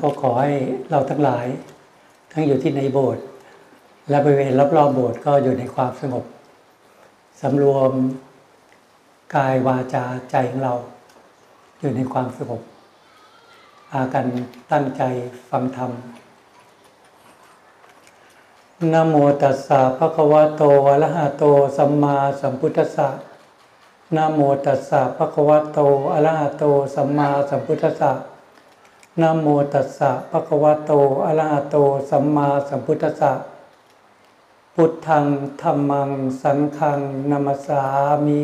ก็ขอให้เราทั้งหลาย ทั้งอยู่ที่ในโบสถ์และบริเวณรอบๆโบสถ์ก็อยู่ในความสงบสำรวมกายวาจาใจของเรา อยู่ในความสงบอากันตั้งใจฟังธรรมนะโมตัสสะภะคะวะโตอะระหะโตสัมมาสัมพุทธัสสะนะโมตัสสะภะคะวะโตอะระหะโตสัมมาสัมพุทธัสสะ นะโมตัสสะภะคะวะโตอะระหะโต สัมมาสัมพุทธัสสะ พุทธังธรรมัง สังฆังนามัสสามิ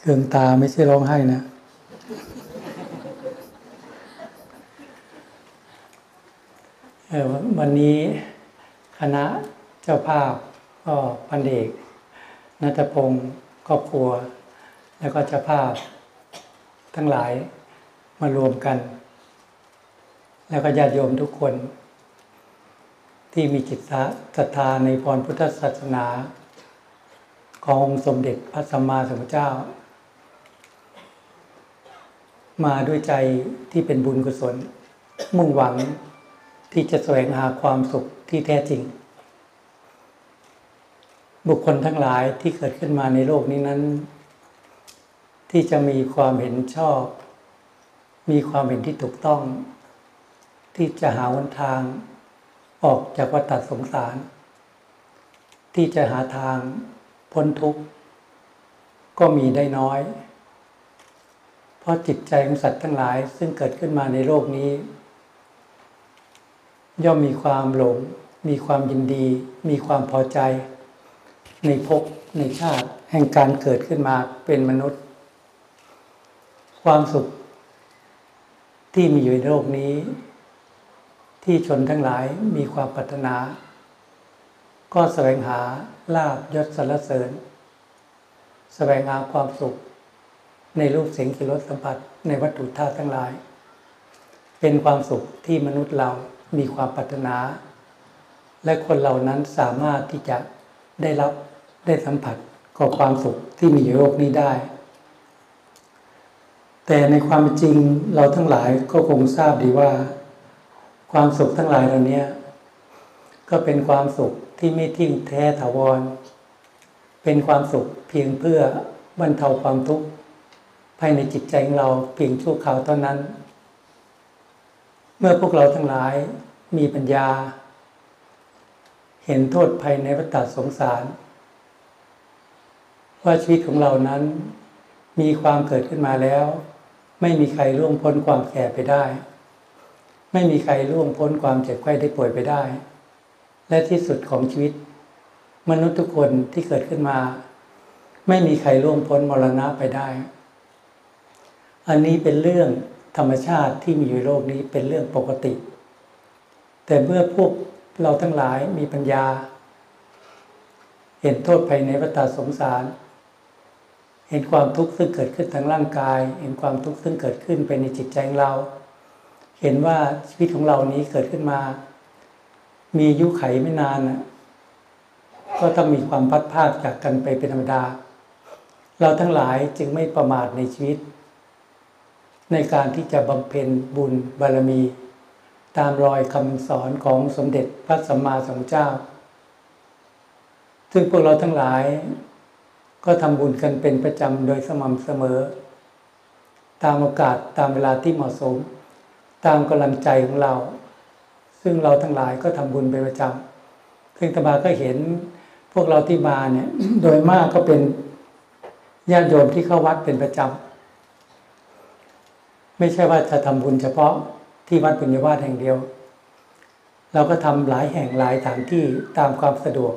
เคืองตาไม่ใช่ร้องไห้นะ วันนี้คณะเจ้าภาพก็พันเอกนัทพงศ์ ครอบครัว แล้วก็เจ้าภาพ ทั้งหลายมารวมกัน แล้วก็ญาติโยมทุกคน ที่มีจิตศรัทธาในพรพุทธศาสนา ขององค์สมเด็จพระสัมมาสัมพุทธเจ้า มาด้วยใจที่เป็นบุญกุศล มุ่งหวังที่จะแสวงหาความสุขที่แท้จริง บุคคลทั้งหลายที่เกิดขึ้นมาในโลกนี้นั้น ที่จะมีความเห็นชอบ มีความเห็นที่ถูกต้อง ที่จะหาวันทางออกจากวัฏสงสาร ที่จะหาทางพ้นทุกข์ ก็มีได้น้อย เพราะจิตใจของสัตว์ทั้งหลายซึ่งเกิดขึ้นมาในโลกนี้ ย่อมมีความหลง มีความยินดี มีความพอใจ ในภพในชาติ แห่งการเกิดขึ้นมาเป็นมนุษย์ ความสุขที่มีอยู่ในโลกนี้ ที่ชนทั้งหลายมีความปรารถนา ก็แสวงหาลาบยศสรรเสริญ แสวงหาความสุข ในรูปเสียงกิรสสัมผัสในวัตถุธาตุทั้งหลาย เป็นความสุขที่มนุษย์เรามีความปรารถนา และคนเหล่านั้นสามารถที่จะได้รับ ได้สัมผัสกับความสุขที่มีอยู่โลกนี้ได้ แต่ในความจริงเราทั้งหลายก็คงทราบดีว่า ความสุขทั้งหลายเหล่านี้ก็เป็นความสุขที่ไม่ทิ้งแท้ถาวร เป็นความสุขเพียงเพื่อบรรเทาความทุกข์ภายในจิตใจของเราเพียงชั่วคราวเท่านั้น เมื่อพวกเราทั้งหลายมีปัญญา เห็นโทษภัยในวัฏสงสาร ว่าชีวิตของเรานั้น มีความเกิดขึ้นมาแล้ว ไม่มีใครล่วงพ้นความแก่ไปได้ ไม่มีใครล่วงพ้นความเจ็บไข้ได้ป่วยไปได้ และที่สุดของชีวิต มนุษย์ทุกคนที่เกิดขึ้นมา ไม่มีใครล่วงพ้นมรณะไปได้ อันนี้เป็นเรื่องธรรมชาติที่มีอยู่โลกนี้เป็นเรื่องปกติ แต่เมื่อพวกเราทั้งหลายมีปัญญา เห็นโทษภายในวัฏสงสาร เห็นความทุกข์ซึ่งเกิดขึ้นทางร่างกาย เห็นความทุกข์ซึ่งเกิดขึ้นไปในจิตใจของเรา เห็นว่าชีวิตของเรานี้เกิดขึ้นมา มีอายุไขไม่นานก็ต้องมีความพัดพาดจากกันไปเป็นธรรมดา เราทั้งหลายจึงไม่ประมาทในชีวิต ในการที่จะบำเพ็ญบุญบารมี ตามรอยคำสอนของสมเด็จพระสัมมาสัมพุทธเจ้า ซึ่งพวกเราทั้งหลาย ก็ทำบุญกันเป็นประจำโดยสม่ำเสมอ ตามโอกาสตามเวลาที่เหมาะสม ตามกำลังใจของเรา ซึ่งเราทั้งหลายก็ทำบุญเป็นประจำซึ่งตมาก็เห็นพวกเราที่มาเนี่ยโดยมากก็เป็นญาติโยมที่เข้าวัดเป็นประจำไม่ใช่ว่าจะทำบุญเฉพาะที่วัดปุญญวาสแห่งเดียว เราก็ทำหลายแห่งหลายสถานที่ตามความสะดวก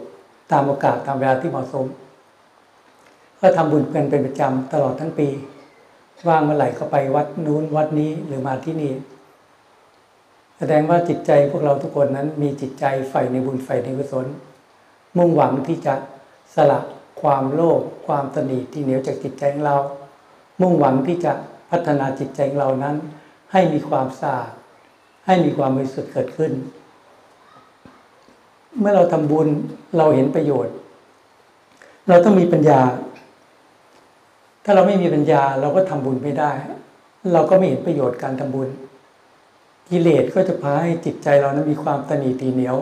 ตามโอกาสตามเวลาที่เหมาะสม ก็ทำบุญกันเป็นประจำตลอดทั้งปี ว่างเมื่อไหร่ก็ไปวัดนู้นวัดนี้หรือมาที่นี่ แสดงว่าจิตใจพวกเราทุกคนนั้นมีจิตใจใฝ่ในบุญใฝ่ในกุศล มุ่งหวังที่จะสละความโลภความตนีที่เหนียวจากจิตใจของเรา มุ่งหวังที่จะพัฒนาจิตใจของเรานั้น ให้มีความสะอาดให้มีความบริสุทธิ์เกิดขึ้น เมื่อเราทำบุญเราเห็นประโยชน์ เราต้องมีปัญญา ถ้าเราไม่มีปัญญาเราก็ทำบุญไม่ได้ เราก็ไม่เห็นประโยชน์การทำบุญ กิเลสก็จะพาให้จิตใจเรานั้นมีความตนีตีเหนียวส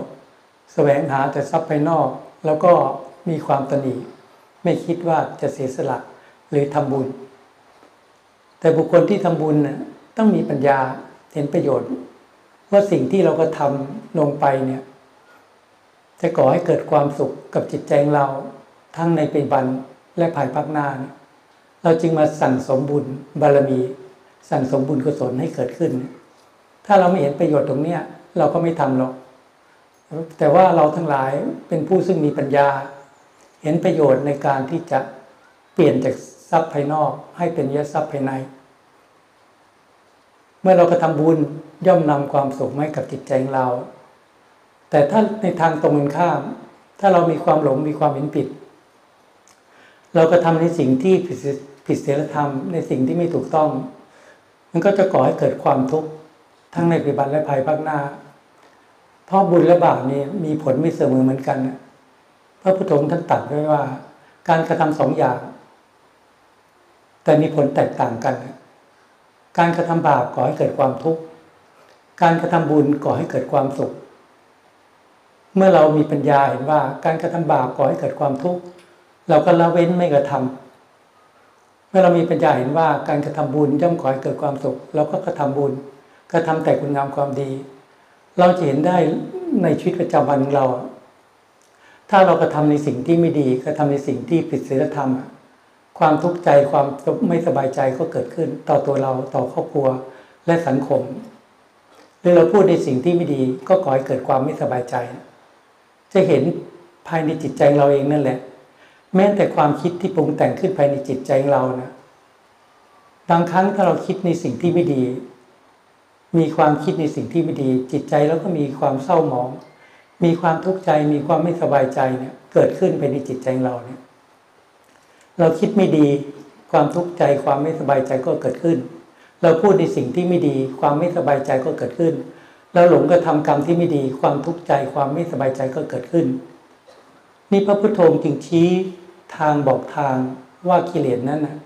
แสวงหาแต่ทรัพย์ภายนอก แล้วก็มีความตนีไม่คิดว่าจะเสียสละหรือทำบุญ แต่บุคคลที่ทำบุญน่ะต้องมีปัญญาเห็นประโยชน์ ว่าสิ่งที่เราก็ทำลงไปเนี่ยจะก่อให้เกิดความสุขกับจิตใจเรา ทั้งในปัจจุบันและภายภาคหน้าเนี่ย เราจึงมาสั่งสมบุญบารมี สั่งสมบุญกุศลให้เกิดขึ้น ถ้าเราไม่เห็นประโยชน์ตรงเนี้ย เราก็ไม่ทำหรอก แต่ว่าเราทั้งหลายเป็นผู้ซึ่งมีปัญญา เห็นประโยชน์ในการที่จะเปลี่ยนจากทรัพย์ภายนอก ให้เป็นยทรัพย์ภายใน เมื่อเรากระทำบุญย่อมนำความสุขให้กับจิตใจของเรา แต่ถ้าในทางตรงกันข้าม ถ้าเรามีความหลงมีความเห็นผิดเราก็ทำในสิ่งที่ผิด ผิดศีลธรรมในสิ่งที่ไม่ถูกต้อง มันก็จะก่อให้เกิดความทุกข์ทั้งในปัจจุบันและภายภาคหน้า เพราะบุญและบาปนี่มีผลไม่เสมอเหมือนกันพระพุทธองค์ท่านตรัสไว้ว่า การกระทำสองอย่าง แต่มีผลแตกต่างกัน การกระทำบาปก่อให้เกิดความทุกข์การกระทำบุญก่อให้เกิดความสุข เมื่อเรามีปัญญาเห็นว่าการกระทำบาปก่อให้เกิดความทุกข์เราก็ละเว้นไม่กระทำ เมื่อเรามีปัญญาเห็นว่าการกระทำบุญย่อมก่อให้เกิดความสุขเราก็กระทำบุญกระทำแต่คุณงามความดี เราจะเห็นได้ในชีวิตประจำวันของเรา ถ้าเรากระทาในสิ่งที่ไม่ดีกระทาในสิ่งที่ผิดศีลธรรม ความทุกข์ใจความไม่สบายใจก็เกิดขึ้น ต่อตัวเราต่อครอบครัวและสังคมหรือเราพูดในสิ่งที่ไม่ดีก็ก่อให้เกิดความไม่สบายใจ จะเห็นภายในจิตใจเราเองนั่นแหละ แม้แต่ความคิดที่ปรุงแต่งขึ้นภายในจิตใจของเรานะบางครั้งถ้าเราคิดในสิ่งที่ไม่ดี มีความคิดในสิ่งที่ไม่ดี จิตใจแล้วก็มีความเศร้าหมอง มีความทุกข์ใจ มีความไม่สบายใจเนี่ย เกิดขึ้นไปในจิตใจเราเนี่ย เราคิดไม่ดี ความทุกข์ใจ ความไม่สบายใจก็เกิดขึ้น เราพูดในสิ่งที่ไม่ดี ความไม่สบายใจก็เกิดขึ้น เราหลงกระทำกรรมที่ไม่ดี ความทุกข์ใจ ความไม่สบายใจก็เกิดขึ้น นี่พระพุทโธจึงชี้ทางบอกทางว่ากิเลสนั้นนะ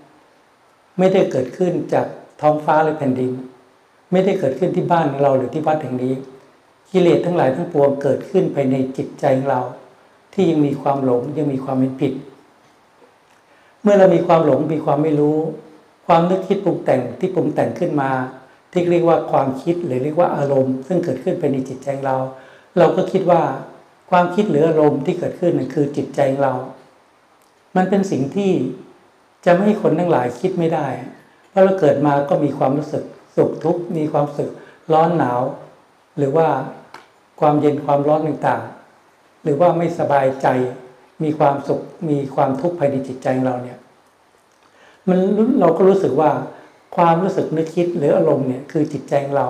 ไม่ได้เกิดขึ้นจากท้องฟ้าหรือแผ่นดิน ไม่ได้เกิดขึ้นที่บ้านของเราหรือที่วัดแห่งนี้ กิเลสทั้งหลายทั้งปวงเกิดขึ้นภายในจิตใจของเรา ที่ยังมีความหลงยังมีความเป็นผิด เมื่อเรามีความหลงมีความไม่รู้ ความนึกคิดปรุงแต่งที่ปรุงแต่งขึ้นมา ที่เรียกว่าความคิดหรือเรียกว่าอารมณ์ ซึ่งเกิดขึ้นภายในจิตใจเรา เราก็คิดว่า ความคิดหรืออารมณ์ที่เกิดขึ้นนั่นคือจิตใจเรา มันเป็นสิ่งที่จะไม่ให้คนทั้งหลายคิดไม่ได้ เพราะเราเกิดมาก็มีความรู้สึกสุขทุกข์มีความสึกร้อนหนาว หรือว่าความเย็นความร้อนต่างๆ หรือว่าไม่สบายใจ มีความสุข มีความทุกข์ภายในจิตใจเราเนี่ย มันเราก็รู้สึกว่าความรู้สึกนึกคิดหรืออารมณ์เนี่ยคือจิตใจเรา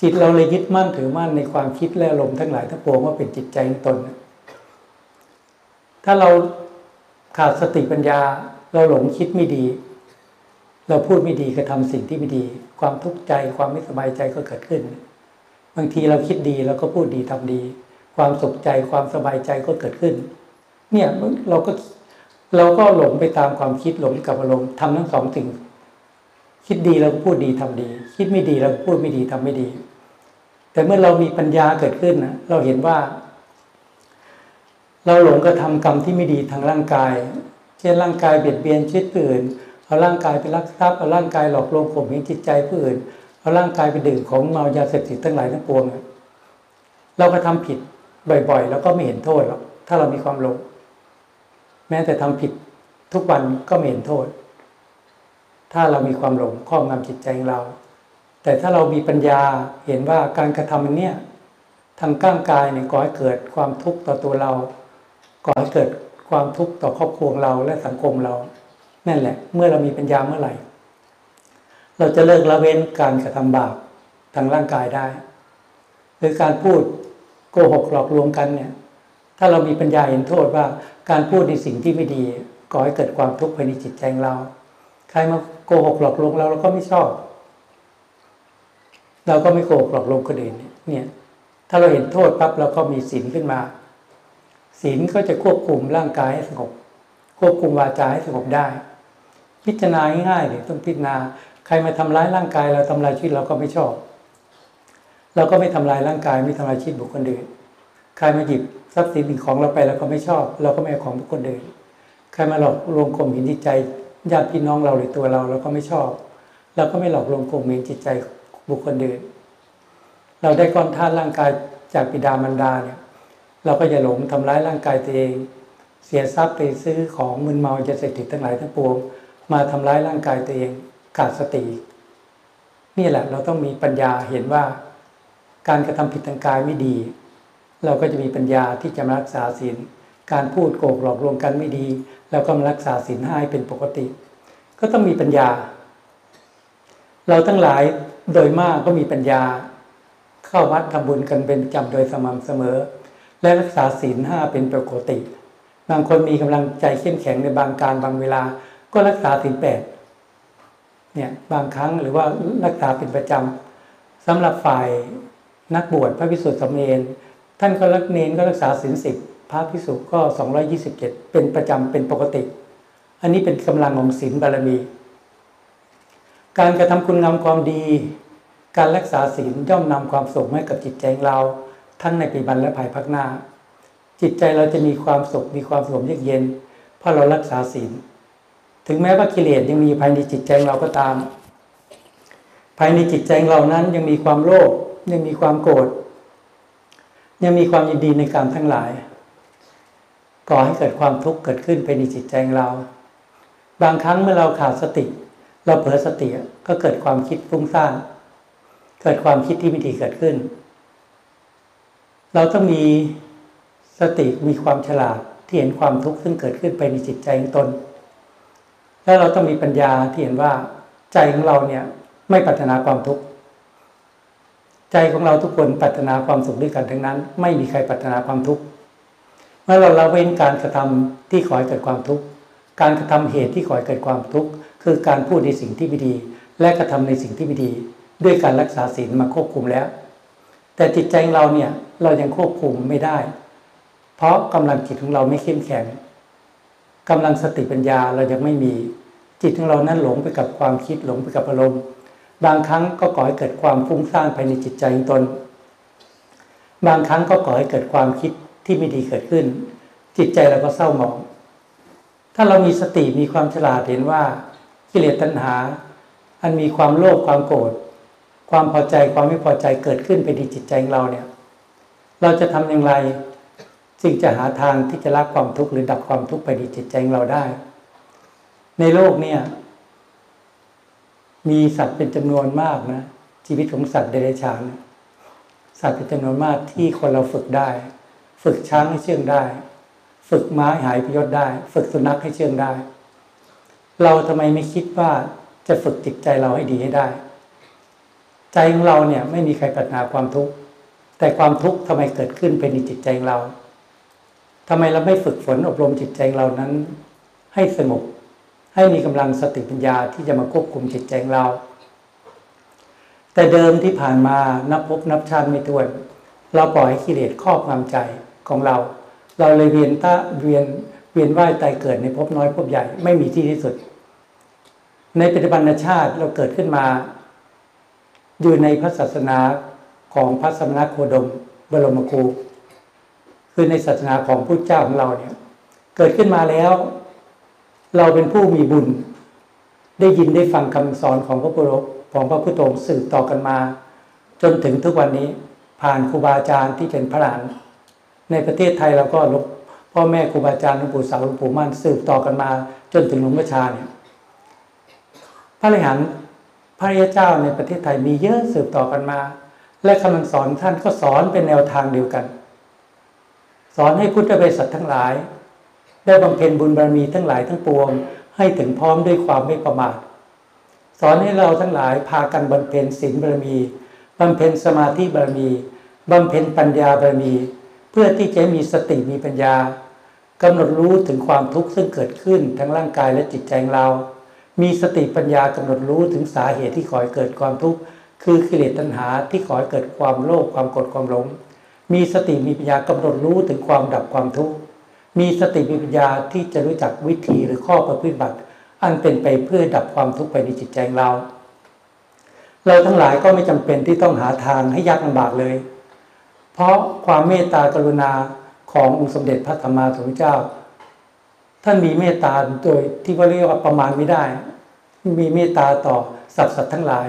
จิตเราเลยยึดมั่นถือมั่นในความคิดและอารมณ์ทั้งหลายทั้งปวงว่าเป็นจิตใจของตน ถ้าเราขาดสติปัญญา เราหลงคิดไม่ดี เราพูดไม่ดีกระทาสิ่งที่ไม่ดี ความทุกข์ใจความไม่สบายใจก็เกิดขึ้น บางทีเราคิดดีเราก็พูดดีทำดี ความสุขใจความสบายใจก็เกิดขึ้น เนี่ยเราก็เราก็หลงไปตามความคิดหลงกับอารมณ์ทำทั้งสองสิ่ง คิดดีเราก็พูดดีทำดี คิดไม่ดีเราพูดไม่ดีทำไม่ดี แต่เมื่อเรามีปัญญาเกิดขึ้นนะเราเห็นว่า เราหลงกระทำกรรมที่ไม่ดีทางร่างกาย เช่นร่างกายเบียดเบียนชีวิตอื่นเอาร่างกายไปรักทรัพย์เอาร่างกายหลอกลวงข่มเหงจิตใจผู้อื่นเอาร่างกายไปดื่มของเมายาเสพติดทั้งหลายทั้งปวงเราก็ทำผิดบ่อยๆ แล้วก็ไม่เห็นโทษหรอกถ้าเรามีความหลงแม้แต่ทำผิดทุกวันก็ไม่เห็นโทษ ถ้าเรามีความหลงครอบงำจิตใจของเรา แต่ถ้าเรามีปัญญาเห็นว่าการกระทำมันเนี่ยทางก้างกายเนี่ยก่อให้เกิดความทุกข์ต่อตัวเรา ก่อให้เกิดความทุกข์ต่อครอบครัวเราและสังคมเรา นั่นแหละ เมื่อเรามีปัญญาเมื่อไหร่ เราจะเลิกละเว้นการกระทำบาปทางร่างกายได้ หรือการพูดโกหกหลอกลวงกันเนี่ย ถ้าเรามีปัญญาเห็นโทษว่าการพูดในสิ่งที่ไม่ดีก่อให้เกิดความทุกข์ภายในจิตใจเรา ใครมาโกหกหลอกลวงเราเราก็ไม่ชอบ เราก็ไม่โกหกหลอกลวงคนอื่นเนี่ยถ้าเราเห็นโทษปั๊บเราก็มีศีลขึ้นมาศีลก็จะควบคุมร่างกายให้สงบ ควบคุมวาจาให้สงบได้ พิจารณาง่ายๆเลยต้องพิจารณาใครมาทำร้ายร่างกายเราทำลายชีวิตเราก็ไม่ชอบ เราก็ไม่ทำลายร่างกายไม่ทำลายชีวิตบุคคลอื่นใครมาหยิบทรัพย์สินของเราไปเราก็ไม่ชอบ เราก็ไม่เอาของบุคคลอื่นใครมาหลอกลวงข่มหินจิตใจญาติพี่น้องเราหรือตัวเราเราก็ไม่ชอบ เราก็ไม่หลอกลวงข่มหินจิตใจ บุคคลอื่น เราได้ก้อนธาตุร่างกายจากบิดามารดาเนี่ย เราก็อย่าหลงทำร้ายร่างกายตัวเอง เสียทรัพย์ไปซื้อของมึนเมาจะเสพติดทั้งหลายทั้งปวงมาทำร้ายร่างกายตัวเองขาดสติ นี่แหละเราต้องมีปัญญาเห็นว่า การกระทำผิดทางกายไม่ดี เราก็จะมีปัญญาที่จะมารักษาศีลการพูดโกหกหลอกลวงกันไม่ดีเราก็มารักษาศีลให้เป็นปกติ ก็ต้องมีปัญญา เราทั้งหลาย โดยมากก็มีปัญญา เข้าวัดทำบุญกันเป็นจำโดยสม่ำเสมอ และรักษาศีลห้าเป็นปกติ บางคนมีกำลังใจเข้มแข็งในบางการบางเวลา ก็รักษาศีลแปดเนี่ยบางครั้งหรือว่ารักษาเป็นประจำสำหรับฝ่ายนักบวชพระพิสุทธิ์สมเณรท่านก็รักเนนก็รักษาศีลสิบพระพิสุก็สองยี่สิบเจ็ดเป็นประจำเป็นปกติ อันนี้เป็นกำลังของศีลบารมี การกระทำคุณงามความดี การรักษาศีลย่อมนำความสุขให้กับจิตใจเราทั้งในปีบันและภายภาคหน้า จิตใจเราจะมีความสุขมีความสงบเยือกเย็น เพราะเรารักษาศีลถึงแม้ว่ากิเลสยังมีภายในจิตใจเราก็ตาม ภายในจิตใจเรานั้นยังมีความโลภยังมีความโกรธยังมีความยินดีในการทั้งหลาย ก่อให้เกิดความทุกข์เกิดขึ้นไปในจิตใจเรา บางครั้งเมื่อเราขาดสติ เราเผลอสติก็เกิดความคิดฟุ้งซ่านเกิดความคิดที่ไม่ดีเกิดขึ้น เราต้องมีสติมีความฉลาดที่เห็นความทุกข์ซึ่งเกิดขึ้นไปในจิตใจของตน แล้วเราต้องมีปัญญาที่เห็นว่าใจของเราเนี่ยไม่ปรารถนาความทุกข์ใจของเราทุกคนปรารถนาความสุขด้วยกันทั้งนั้น ไม่มีใครปรารถนาความทุกข์เมื่อเราละเว้นการกระทำที่ขอให้เกิดความทุกข์การกระทำเหตุที่ขอให้เกิดความทุกข์ คือการพูดในสิ่งที่ไม่ดี และกระทำในสิ่งที่ไม่ดี ด้วยการรักษาศีลมาควบคุมแล้ว แต่จิตใจเราเนี่ยเรายังควบคุมไม่ได้ เพราะกำลังจิตของเราไม่เข้มแข็งกำลังสติปัญญาเรายังไม่มี จิตของเรานั้นหลงไปกับความคิดหลงไปกับอารมณ์บางครั้งก็ก่อให้เกิดความฟุ้งซ่านภายในจิตใจของตน บางครั้งก็ก่อให้เกิดความคิดที่ไม่ดีเกิดขึ้น จิตใจเราก็เศร้าหมอง ถ้าเรามีสติมีความฉลาดเห็นว่า กิเลสตัณหา อันมีความโลภความโกรธความพอใจความไม่พอใจเกิดขึ้นไปในจิตใจของเราเนี่ย เราจะทำอย่างไรจึงจะหาทางที่จะละความทุกข์หรือดับความทุกข์ไปในจิตใจของเราได้ ในโลกเนี่ย มีสัตว์เป็นจำนวนมากนะชีวิตของสัตว์เดรัจฉานสัตว์เป็นจำนวนมากที่คนเราฝึกได้ ฝึกช้างให้เชื่องได้ ฝึกม้าหายพยศได้ ฝึกสุนัขให้เชื่องได้ เราทำไมไม่คิดว่าจะฝึกจิตใจเราให้ดีให้ได้ ใจของเราเนี่ยไม่มีใครปรารถนาความทุกข์แต่ความทุกข์ทำไมเกิดขึ้นเป็นในจิตใจของเราทำไมเราไม่ฝึกฝนอบรมจิตใจเรานั้น ให้สงบให้มีกำลังสติปัญญาที่จะมาควบคุมจิตใจของเรา แต่เดิมที่ผ่านมานับพบนับชาติไม่ถ้วนเราปล่อยให้กิเลสครอบงำใจของเรา เราเลยเวียนตาเวียน เวียนว่ายตายเกิดในภพน้อยภพใหญ่ไม่มีที่ที่สุด ในปัจจุบันชาติเราเกิดขึ้นมา อยู่ในพระศาสนาของพระสมณโคดม บรมครูคือในศาสนาของพระเจ้าของเราเนี่ย เกิดขึ้นมาแล้ว เราเป็นผู้มีบุญ ได้ยินได้ฟังคำสอนของพระพุทธของพระพุทธองค์สืบต่อกันมา จนถึงทุกวันนี้ผ่านครูบาอาจารย์ที่เป็นพระหลานในประเทศไทยเราก็ลวง พ่อแม่ครูบาอาจารย์หลวงปู่สาวหลวงปู่มั่นสืบต่อกันมา จนถึงหลวงพ่อชาเนี่ยพระอรหันต์พระยาเจ้าในประเทศไทยมีเยอะสืบต่อกันมา และคำสอนท่านก็สอนเป็นแนวทางเดียวกัน สอนให้พุทธบริษัททั้งหลาย ได้บำเพ็ญบุญบารมีทั้งหลายทั้งปวง ให้ถึงพร้อมด้วยความไม่ประมาทสอนให้เราทั้งหลายพากันบำเพ็ญศีลบารมีบำเพ็ญสมาธิบารมีบำเพ็ญปัญญาบารมี เพื่อที่จะมีสติมีปัญญา กำหนดรู้ถึงความทุกข์ซึ่งเกิดขึ้นทั้งร่างกายและจิตใจของเรา มีสติปัญญากำหนดรู้ถึงสาเหตุที่ขอให้เกิดความทุกข์คือกิเลสตัณหาที่ขอให้เกิดความโลภความโกรธความหลง มีสติมีปัญญากำหนดรู้ถึงความดับความทุกข์มีสติมีปัญญาที่จะรู้จักวิธีหรือข้อประพฤติบัติ อันเป็นไปเพื่อดับความทุกข์ไปในจิตใจเรา เราทั้งหลายก็ไม่จำเป็นที่ต้องหาทางให้ยากลำบากเลย เพราะความเมตตากรุณา ขององค์สมเด็จพระธรรมาสมุทรเจ้า ท่านมีเมตตาโดยที่ว่าเรียกว่าประมาณไม่ได้ มีเมตตาต่อสรรพสัตว์ทั้งหลาย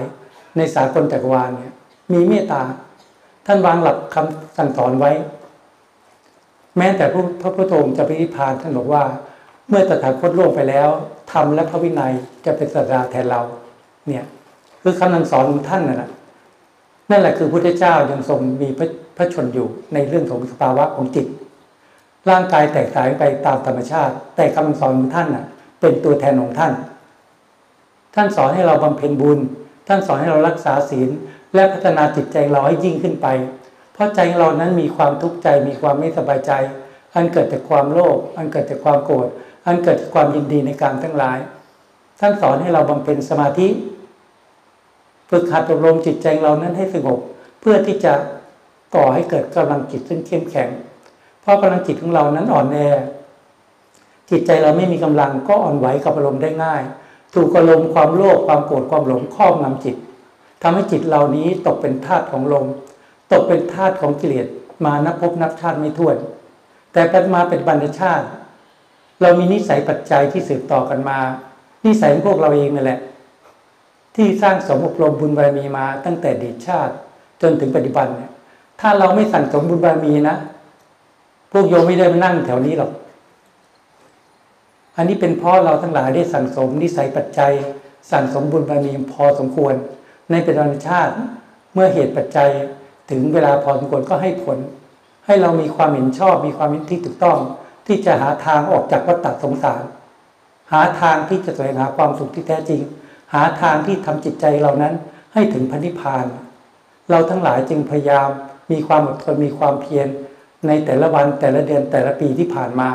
ในสากลจักรวาลเนี่ยมีเมตตา ท่านวางหลักคำสั่งสอนไว้ แม้แต่พระพุทธองค์จะไปนิพพานท่านบอกว่า เมื่อตถาคตล่วงไปแล้วธรรมและพระวินัยจะเป็นศาสดาแทนเรา เนี่ยคือคำสั่งสอนของท่านนั่นแหละนั่นแหละคือพุทธเจ้ายังทรงมีพระพระชนอยู่ในเรื่องของสภาวะของจิต ร่างกายแตกสายไปตามธรรมชาติ แต่คำสอนของท่านน่ะ เป็นตัวแทนของท่าน ท่านสอนให้เราบำเพ็ญบุญ ท่านสอนให้เรารักษาศีล และพัฒนาจิตใจเราให้ยิ่งขึ้นไป เพราะใจเรานั้นมีความทุกข์ใจมีความไม่สบายใจ อันเกิดจากความโลภอันเกิดจากความโกรธอันเกิดจากความยินดีในการทั้งหลาย ท่านสอนให้เราบำเพ็ญสมาธิฝึกหัดอบรมจิตใจเรานั้นให้สงบ เพื่อที่จะก่อให้เกิดกำลังจิตซึ่งเข้มแข็ง เพราะกำลังจิตของเรานั้นอ่อนแอ จิตใจเราไม่มีกำลังก็อ่อนไหวกับอารมณ์ได้ง่าย ถูกอารมณ์ความโลภความโกรธความหลงครอบงำจิตทำให้จิตเหล่านี้ตกเป็นทาสของลม ตกเป็นทาสของกิเลสมานับพบนับชาติไม่ถ้วน แต่ปัจมาเป็นบรรชาติ เรามีนิสัยปัจจัยที่สืบต่อกันมา นิสัยของพวกเราเองนั่นแหละ ที่สร้างสมอบรมบุญบารมีมาตั้งแต่ดีชาติจนถึงปัจจุบันเนี่ยถ้าเราไม่สั่งสมบุญบารมีนะ วกโยมไม่ได้มานั่งแถวนี้หรอก อันนี้เป็นเพราะเราทั้งหลายได้สั่งสมนิสัยปัจจัย สั่งสมบุญบารมีพอสมควร ในเป็นธรรมชาติเมื่อเหตุปัจจัยถึงเวลาพอสมควรก็ให้ผล ให้เรามีความเห็นชอบมีความเห็นที่ถูกต้อง ที่จะหาทางออกจากวัฏฏะสงสาร หาทางที่จะแสวงหาความสุขที่แท้จริง หาทางที่ทำจิตใจเรานั้นให้ถึงพันิพพาน เราทั้งหลายจึงพยายามมีความอดทนมีความเพียร ในแต่ละวันแต่ละเดือนแต่ละปีที่ผ่านมา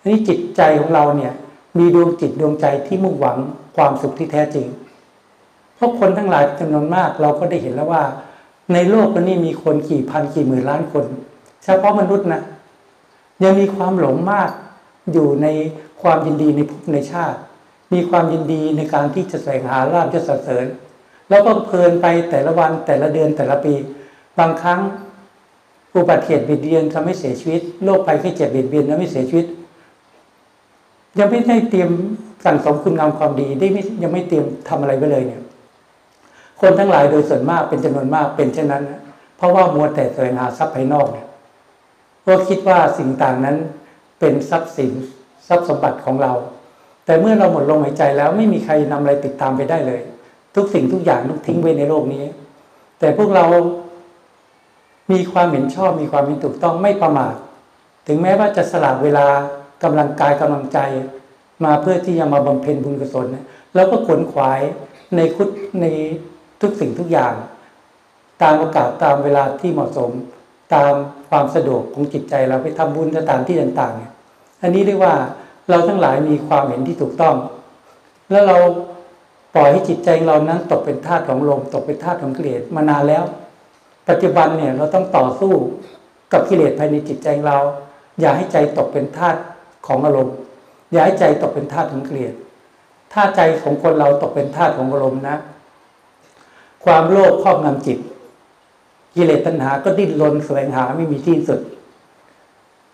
ทีนี้จิตใจของเราเนี่ยมีดวงจิตดวงใจที่มุ่งหวังความสุขที่แท้จริง เพราะคนทั้งหลายจำนวนมากเราก็ได้เห็นแล้วว่า ในโลกนี้มีคนกี่พันกี่หมื่นล้านคน เฉพาะมนุษย์นะยังมีความหลงมากอยู่ในความยินดีในภพในชาติ มีความยินดีในการที่จะแสวงหาลาภจะสรรเสริญ แล้วก็เพลินไปแต่ละวันแต่ละเดือนแต่ละปี บางครั้ง อุบัติเหตุบียดเบียนทำให้เสียชีวิตโรคภัยไข้เจ็บบียดเบียนทำให้เสียชีวิต ยังไม่ได้เตรียมสั่งสมคุณงามความดีได้ไม่ยังไม่เตรียมทำอะไรไว้เลยเนี่ย คนทั้งหลายโดยส่วนมากเป็นจำนวนมากเป็นเช่นนั้น เพราะว่ามัวแต่แสวงหาทรัพย์ภายนอกเนี่ยเพราคิดว่าสิ่งต่างนั้นเป็นทรัพย์สินทรัพย์สมบัติของเรา แต่เมื่อเราหมดลมหายใจแล้วไม่มีใครนำอะไรติดตามไปได้เลย ทุกสิ่งทุกอย่างต้องทิ้งไว้ในโลกนี้ แต่พวกเรา มีความเห็นชอบมีความเห็นถูกต้องไม่ประมาท ถึงแม้ว่าจะสละเวลากำลังกายกำลังใจ มาเพื่อที่จะมาบำเพ็ญบุญกุศลแล้วก็ขวนขวายในคุดในทุกสิ่งทุกอย่าง ตามโอกาสตามเวลาที่เหมาะสม ตามความสะดวกของจิตใจเราไปทำบุญสถานที่ต่างๆเนี่ยอันนี้เรียกว่าเราทั้งหลายมีความเห็นที่ถูกต้อง แล้วเราปล่อยให้จิตใจเรานั้นตกเป็นทาสของลมตกเป็นทาสของกิเลสมานานแล้ว ปัจจุบันเนี่ยเราต้องต่อสู้กับกิเลสภายในจิตใจเรา อย่าให้ใจตกเป็นทาสของอารมณ์ อย่าให้ใจตกเป็นทาสของกิเลสถ้าใจของคนเราตกเป็นทาสของอารมณ์นะ ความโลภครอบงำจิต กิเลสตัณหาก็ดิ้นรนแสวงหาไม่มีที่สุด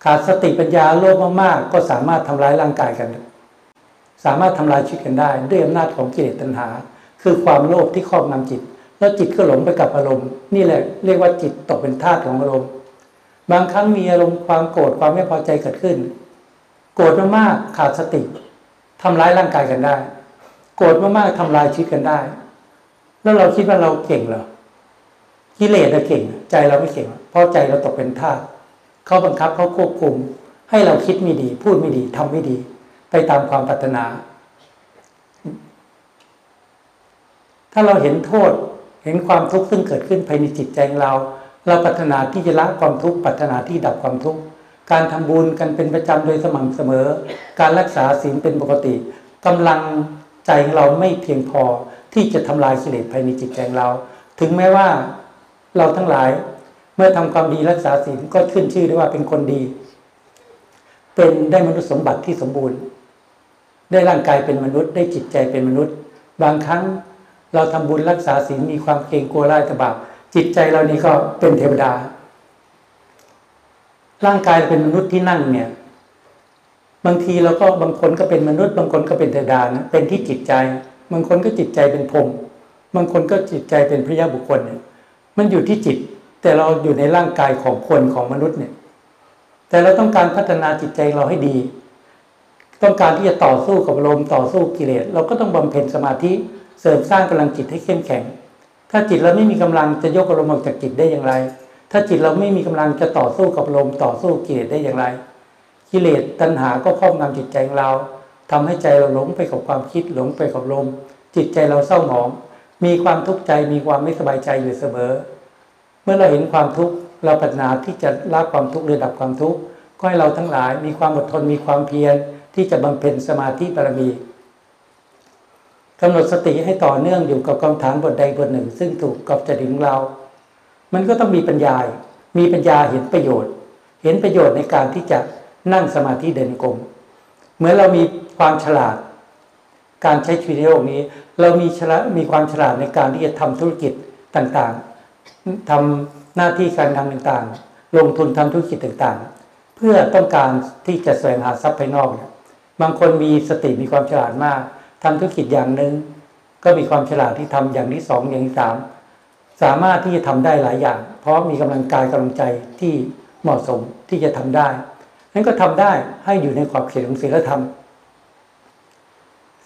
ขาดสติปัญญาโลภมากๆ ก็สามารถทำร้ายร่างกายกัน สามารถทำลายชีวิตกันได้ ด้วยอำนาจของกิเลสตัณหา คือความโลภที่ครอบงำจิต แล้วจิตก็หลงไปกับอารมณ์ นี่แหละเรียกว่าจิตตกเป็นทาสของอารมณ์ บางครั้งมีอารมณ์ความโกรธความไม่พอใจเกิดขึ้น โกรธมากๆขาดสติทำร้ายร่างกายกันได้ โกรธมากๆทำลายชีวิตกันได้ แล้วเราคิดว่าเราเก่งเหรอกิเลสเราเก่ง ใจเราไม่เก่ง เพราะใจเราตกเป็นทาสเขาบังคับเขาควบคุม ให้เราคิดไม่ดี พูดไม่ดีทำไม่ดี ไปตามความปรารถนา ถ้าเราเห็นโทษ เห็นความทุกข์ซึ่งเกิดขึ้นภายในจิตใจเรา เราปรารถนาที่จะละความทุกข์ปรารถนาที่ดับความทุกข์การทำบุญกันเป็นประจำโดยสม่ำเสมอ การรักษาศีลเป็นปกติกำลังใจของเราไม่เพียงพอที่จะทำลายกิเลสภายในจิตใจเรา ถึงแม้ว่าเราทั้งหลายเมื่อทำความดีรักษาศีลก็ขึ้นชื่อได้ว่าเป็นคนดี เป็นได้มนุษย์สมบัติที่สมบูรณ์ ได้ร่างกายเป็นมนุษย์ ได้จิตใจเป็นมนุษย์ บางครั้ง เราทำบุญรักษาศีลมีความเกรงกลัวไล่ตบาปจิตใจเรานี่ก็เป็นเทวดา ร่างกายเป็นมนุษย์ที่นั่งเนี่ย บางทีเราก็บางคนก็เป็นมนุษย์ บางคนก็เป็นเทวดานะเป็นที่จิตใจ บางคนก็จิตใจเป็นพรมบางคนก็จิตใจเป็นพระยาบุคคลเนี่ย มันอยู่ที่จิต แต่เราอยู่ในร่างกายของคนของมนุษย์เนี่ย แต่เราต้องการพัฒนาจิตใจเราให้ดี ต้องการที่จะต่อสู้กับลมต่อสู้กิเลสเราก็ต้องบำเพ็ญสมาธิ เสริมสร้างกำลังจิตให้เข้มแข็ง ถ้าจิตเราไม่มีกำลังจะยกอารมณ์ออกจากจิตได้อย่างไร ถ้าจิตเราไม่มีกำลังจะต่อสู้กับลมต่อสู้กิเลสได้อย่างไร กิเลสตัณหาก็ครอบงำจิตใจของเราทำให้ใจเราหลงไปกับความคิดหลงไปกับลม จิตใจเราเศร้าหมอง มีความทุกข์ใจมีความไม่สบายใจอยู่เสมอ เมื่อเราเห็นความทุกข์เราปรารถนาที่จะละความทุกข์หรือดับความทุกข์ก็ให้เราทั้งหลายมีความอดทนมีความเพียรที่จะบำเพ็ญสมาธิบารมี กำหนดสติให้ต่อเนื่องอยู่กับกองฐานบทใดบทหนึ่ง ซึ่งถูกกับจริตของเรา มันก็ต้องมีปัญญา มีปัญญาเห็นประโยชน์ เห็นประโยชน์ในการที่จะนั่งสมาธิเดินกลมเหมือนเรามีความฉลาด การใช้ชีวิตในโลกนี้ เรามีฉลาดมีความฉลาดในการที่จะทำธุรกิจต่างๆทำหน้าที่การงานต่างๆ ลงทุนทำธุรกิจต่างๆ เพื่อต้องการที่จะแสวงหาทรัพย์ภายนอก บางคนมีสติมีความฉลาดมาก ทำธุรกิจอย่างหนึ่งก็มีความฉลาดที่ทำอย่างที่สองอย่างที่สามสามารถที่จะทำได้หลายอย่าง เพราะมีกำลังกายกำลังใจที่เหมาะสมที่จะทำได้นั้นก็ทำได้ให้อยู่ในขอบเขตของศีลธรรม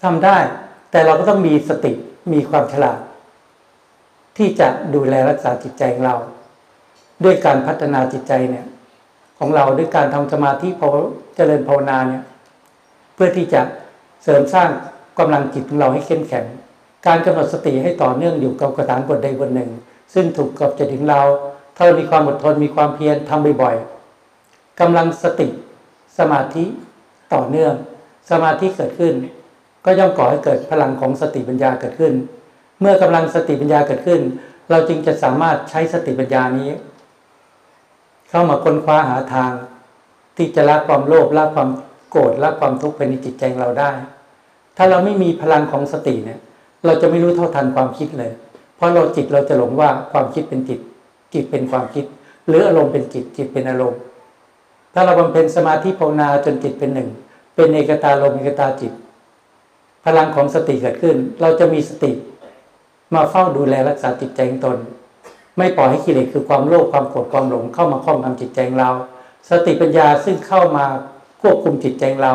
ทำได้ แต่เราก็ต้องมีสติมีความฉลาด ที่จะดูแลรักษาจิตใจของเรา ด้วยการพัฒนาจิตใจเนี่ยของเราด้วยการทำสมาธิพอเจริญภาวนาเนี่ยเพื่อที่จะเสริมสร้าง กำลังจิตของเราให้เข้มแข็ง การกำหนดสติให้ต่อเนื่องอยู่กับกระฐานบทใดบทหนึ่ง ซึ่งถูกกับจะถึงเรา ถ้าเรามีความอดทนมีความเพียรทำบ่อยๆกำลังสติสมาธิต่อเนื่อง สมาธิเกิดขึ้น ก็ย่อมก่อให้เกิดพลังของสติปัญญาเกิดขึ้น เมื่อกำลังสติปัญญาเกิดขึ้น เราจึงจะสามารถใช้สติปัญญานี้ เข้ามาค้นคว้าหาทาง ที่จะละความโลภละความโกรธละความทุกข์ภายในจิตใจเราได้ ถ้าเราไม่มีพลังของสติเนี่ย เราจะไม่รู้เท่าทันความคิดเลย เพราะเราจิตเราจะหลงว่าความคิดเป็นจิต จิตเป็นความคิด หรืออารมณ์เป็นจิต จิตเป็นอารมณ์ ถ้าเราบำเพ็ญสมาธิภาวนาจนจิตเป็นหนึ่ง เป็นเอกตาลมเอกตาจิต พลังของสติเกิดขึ้น เราจะมีสติ มาเฝ้าดูแลรักษาจิตใจของตน ไม่ปล่อยให้กิเลสคือความโลภความโกรธความหลงเข้ามาครอบงำจิตใจเรา สติปัญญาซึ่งเข้ามาควบคุมจิตใจเรา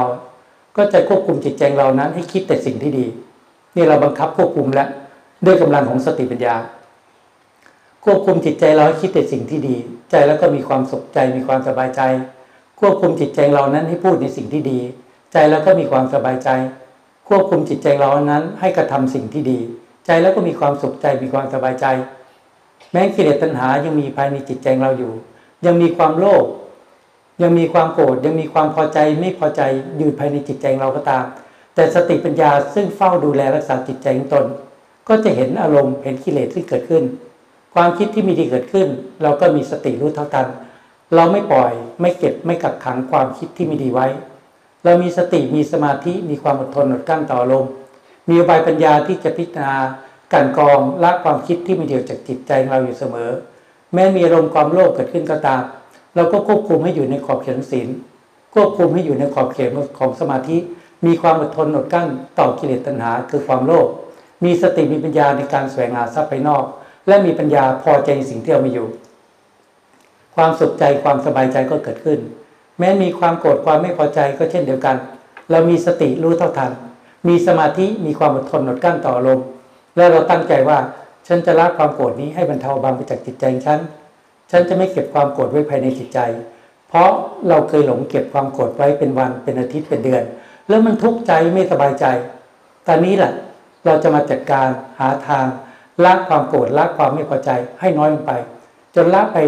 ก็จะควบคุมจิตใจเรานั้น ให้คิดแต่สิ่งที่ดี นี่เราบังคับควบคุมแล้วด้วยกำลังของสติปัญญา ควบคุมจิตใจเราให้คิดแต่สิ่งที่ดี ใจแล้วก็มีความสุขใจมีความสบายใจ ควบคุมจิตใจเรานั้นให้พูดในสิ่งที่ดี ใจแล้วก็มีความสบายใจ ควบคุมจิตใจเรานั้น ให้กระทำสิ่งที่ดี ใจแล้วก็มีความสุขใจมีความสบายใจ แม้กิเลสตัณหายังมีภายในจิตใจเราอยู่ ยังมีความโลภ ยังมีความโกรธยังมีความพอใจไม่พอใจอยู่ภายในจิตใจเราก็ตาม แต่สติปัญญาซึ่งเฝ้าดูแลรักษาจิตใจของตน ก็จะเห็นอารมณ์เห็นกิเลสที่เกิดขึ้น ความคิดที่มีดีเกิดขึ้น เราก็มีสติรู้เท่าทันเราไม่ปล่อยไม่เก็บไม่กักขังความคิดที่ไม่ดีไว้ เรามีสติมีสมาธิมีความอดทนอดกั้นต่ออารมณ์มีอุบายปัญญาที่จะพิจารณาการกองละความคิดที่ไม่เดียวจากจิตใจเราอยู่เสมอ แม้มีอารมณ์ความโลภเกิดขึ้นก็ตาม เราก็ควบคุมให้อยู่ในขอบเขตศีลควบคุมให้อยู่ในขอบเขตของสมาธิ มีความอดทนอดกั้นต่อกิเลสตัณหา คือความโลภมีสติมีปัญญาในการแสวงหาทรัพย์ภายนอก และมีปัญญาพอใจในสิ่งที่เรามีอยู่ ความสุขใจความสบายใจก็เกิดขึ้น แม้มีความโกรธความไม่พอใจก็เช่นเดียวกัน เรามีสติรู้เท่าทัน มีสมาธิมีความอดทนอดกั้นต่อลมและเราตั้งใจว่าฉันจะละความโกรธนี้ให้บรรเทาบางไปจากจิตใจฉัน ฉันจะไม่เก็บความโกรธไว้ภายในจิตใจ เพราะเราเคยหลงเก็บความโกรธไว้เป็นวันเป็นอาทิตย์เป็นเดือน แล้วมันทุกข์ใจไม่สบายใจ ตอนนี้แหละเราจะมาจัดการหาทางละความโกรธละความไม่พอใจให้น้อยลงไป จนละไป